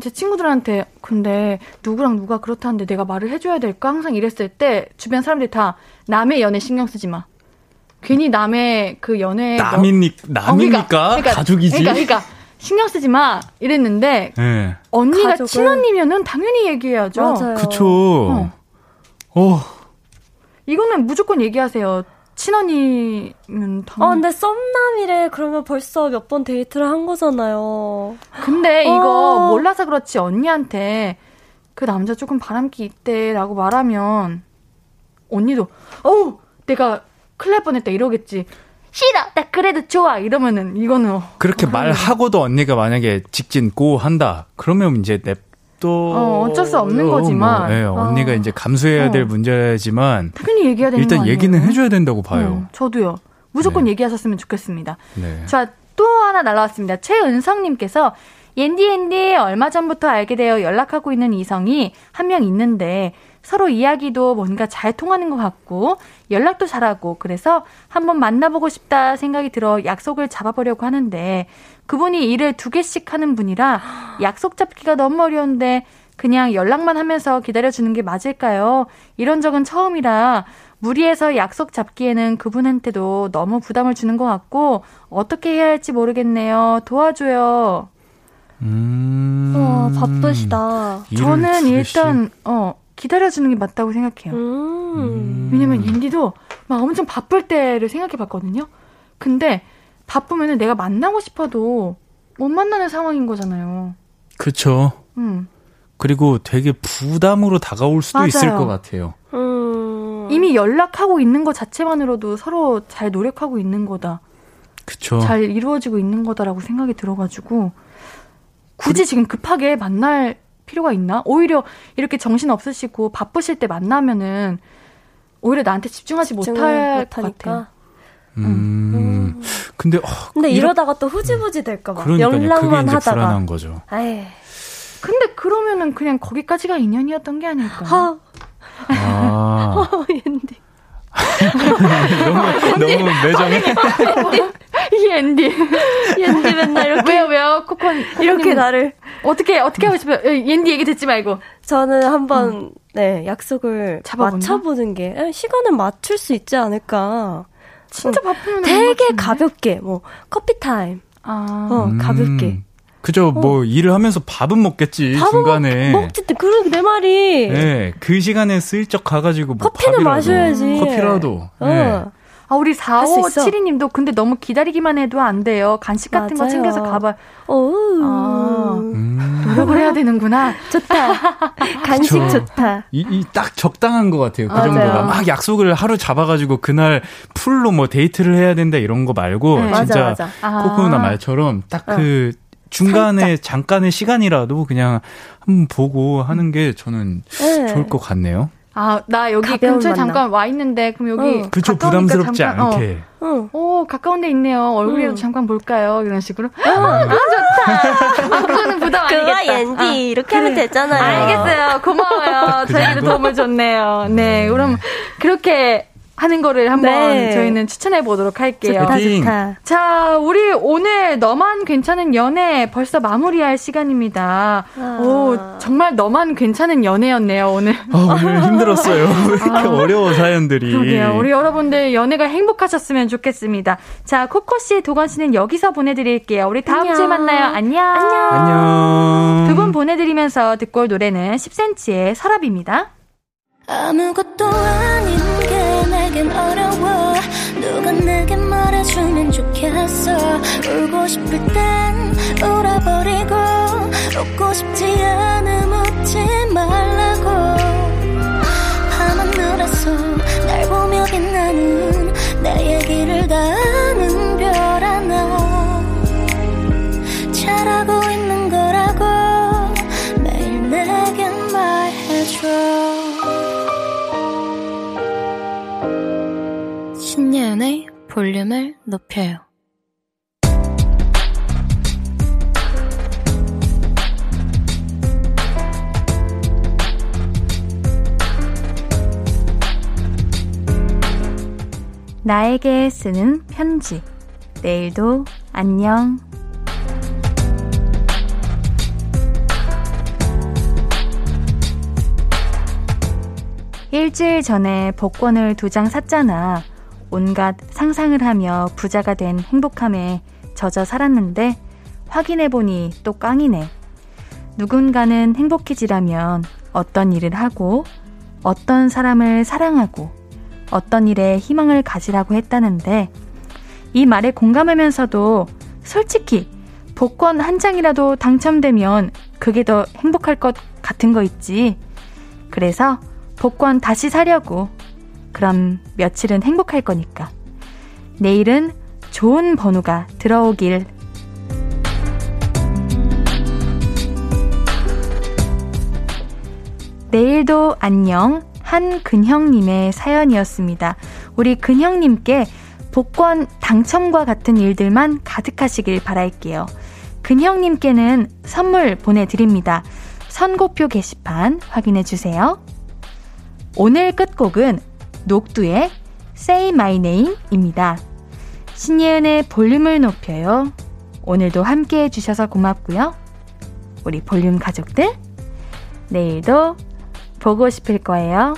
제 친구들한테 근데 누구랑 누가 그렇다는데 내가 말을 해줘야 될까 항상 이랬을 때 주변 사람들이 다 남의 연애 신경 쓰지 마. 괜히 남의 그 연애 남이니 남이니까 어, 그러니까, 그러니까, 가족이지. 그러니까, 그러니까 신경 쓰지 마 이랬는데 네. 언니가 가족을... 친언니면은 당연히 얘기해야죠. 맞아요. 그쵸. 어. 어. 이거는 무조건 얘기하세요. 친언니면 당. 아 근데 썸남이래 그러면 벌써 몇 번 데이트를 한 거잖아요. 근데 이거 어. 몰라서 그렇지 언니한테 그 남자 조금 바람기 있대라고 말하면 언니도 어우 내가 큰일 날 뻔 했다 이러겠지. 싫어 나 그래도 좋아 이러면은 이거는 그렇게 말하고도 언니가 만약에 직진 고 한다 그러면 이제 냅 또 어, 어쩔 수 없는 어, 거지만 뭐, 네, 언니가 어. 이제 감수해야 될 어. 문제지만 당연히 얘기해야 되는 일단 얘기는 해줘야 된다고 봐요. 음, 저도요. 무조건 네. 얘기하셨으면 좋겠습니다. 네. 자, 또 하나 날라왔습니다. 최은성님께서 옌디 옌디 얼마 전부터 알게 되어 연락하고 있는 이성이 한 명 있는데 서로 이야기도 뭔가 잘 통하는 것 같고 연락도 잘하고 그래서 한번 만나보고 싶다 생각이 들어 약속을 잡아보려고 하는데 그분이 일을 두 개씩 하는 분이라 약속 잡기가 너무 어려운데 그냥 연락만 하면서 기다려주는 게 맞을까요? 이런 적은 처음이라 무리해서 약속 잡기에는 그분한테도 너무 부담을 주는 것 같고 어떻게 해야 할지 모르겠네요. 도와줘요. 음. 와, 바쁘시다. 저는 일단, 어, 기다려주는 게 맞다고 생각해요. 음. 왜냐면 인디도 막 엄청 바쁠 때를 생각해 봤거든요. 근데 바쁘면은 내가 만나고 싶어도 못 만나는 상황인 거잖아요. 그쵸. 음. 그리고 되게 부담으로 다가올 수도 맞아요. 있을 것 같아요. 음. 이미 연락하고 있는 것 자체만으로도 서로 잘 노력하고 있는 거다. 그쵸. 잘 이루어지고 있는 거다라고 생각이 들어가지고 굳이 지금 급하게 만날 필요가 있나? 오히려 이렇게 정신 없으시고 바쁘실 때 만나면은 오히려 나한테 집중하지 못할 것 같아요. 음. 음. 근데 어, 근데 이러다가 또 흐지부지 될까 봐. 연락만 그게 하다가 불안한 거죠. 에이. 근데 그러면은 그냥 거기까지가 인연이었던 게 아닐까? 하. 아. 어, 옌디. 너무 너무 매정해. 이 앤디. 옌디 맨날 이렇게 왜요 왜요 코콘 이렇게 나를 어떻게 어떻게 하고 싶어요? 옌디 얘기 듣지 말고. 저는 한번 음. 네 약속을 잡아본다? 맞춰보는 게 시간을 맞출 수 있지 않을까. 진짜 바쁘면 되게 가볍게 뭐 커피 타임. 아. 어 음. 가볍게. 그죠, 어. 뭐, 일을 하면서 밥은 먹겠지, 중간에. 먹, 먹지, 그러게, 내 말이. 네, 그 시간에 슬쩍 가가지고, 뭐 커피는 밥이라도, 마셔야지. 커피라도. 어. 네. 아, 우리 4572님도 근데 너무 기다리기만 해도 안 돼요. 간식 같은 맞아요. 거 챙겨서 가봐. 오. 아, 음. 노력을 해야 되는구나. 좋다. 간식 그쵸. 좋다. 이, 이, 딱 적당한 것 같아요. 그 맞아요. 정도가. 막 약속을 하루 잡아가지고 그날 full로 뭐 데이트를 해야 된다 이런 거 말고 네. 진짜 맞아, 맞아. 코코님 아. 말처럼 딱그 어. 중간에 살짝. 잠깐의 시간이라도 그냥 한번 보고 하는 게 저는 네. 좋을 것 같네요. 아, 나 여기 근처에 만나. 잠깐 와 있는데, 그럼 여기. 어. 그쵸, 부담스럽지 잠깐, 어. 않게. 어. 오, 가까운 데 있네요. 얼굴이라도 응. 잠깐 볼까요? 이런 식으로. 아, 아 좋다. 아, 그거는 부담 아니겠다. 그거 옌디. 아, 이렇게 하면 되잖아요. 알겠어요. 고마워요. 그 저희도 도움을 줬네요. 네, 네, 그럼 그렇게 하는 거를 한번 네. 저희는 추천해 보도록 할게요. 좋다, 좋다. 자, 우리 오늘 너만 괜찮은 연애 벌써 마무리할 시간입니다. 아. 오, 정말 너만 괜찮은 연애였네요, 오늘. 아, 오늘 힘들었어요. 왜 이렇게 아. 어려워, 사연들이. 그러게요. 우리 여러분들 연애가 행복하셨으면 좋겠습니다. 자, 코코 씨, 도건 씨는 여기서 보내드릴게요. 우리 다음 안녕. 주에 만나요. 안녕. 안녕. 안녕. 두 분 보내드리면서 듣고 올 노래는 10cm의 서랍입니다. 아무것도 아닌 좋겠어 울고 싶을 땐 울어버리고 웃고 싶지 않음 웃지 말라고. 밤하늘에서 날 보며 빛나는 내 얘기를 다 아는 별 하나. 잘하고 있는 거라고 매일 내게 말해줘. 신예은의 볼륨을 높여요. 나에게 쓰는 편지. 내일도 안녕. 일주일 전에 복권을 두 장 샀잖아. 온갖 상상을 하며 부자가 된 행복함에 젖어 살았는데 확인해보니 또 깡이네. 누군가는 행복해지라면 어떤 일을 하고 어떤 사람을 사랑하고 어떤 일에 희망을 가지라고 했다는데 이 말에 공감하면서도 솔직히 복권 한 장이라도 당첨되면 그게 더 행복할 것 같은 거 있지. 그래서 복권 다시 사려고. 그럼 며칠은 행복할 거니까. 내일은 좋은 번호가 들어오길. 내일도 안녕. 한근형님의 사연이었습니다. 우리 근형님께 복권 당첨과 같은 일들만 가득하시길 바랄게요. 근형님께는 선물 보내드립니다. 선고표 게시판 확인해주세요. 오늘 끝곡은 녹두의 Say My Name 입니다. 신예은의 볼륨을 높여요. 오늘도 함께 해주셔서 고맙고요. 우리 볼륨 가족들, 내일도 보고 싶을 거예요.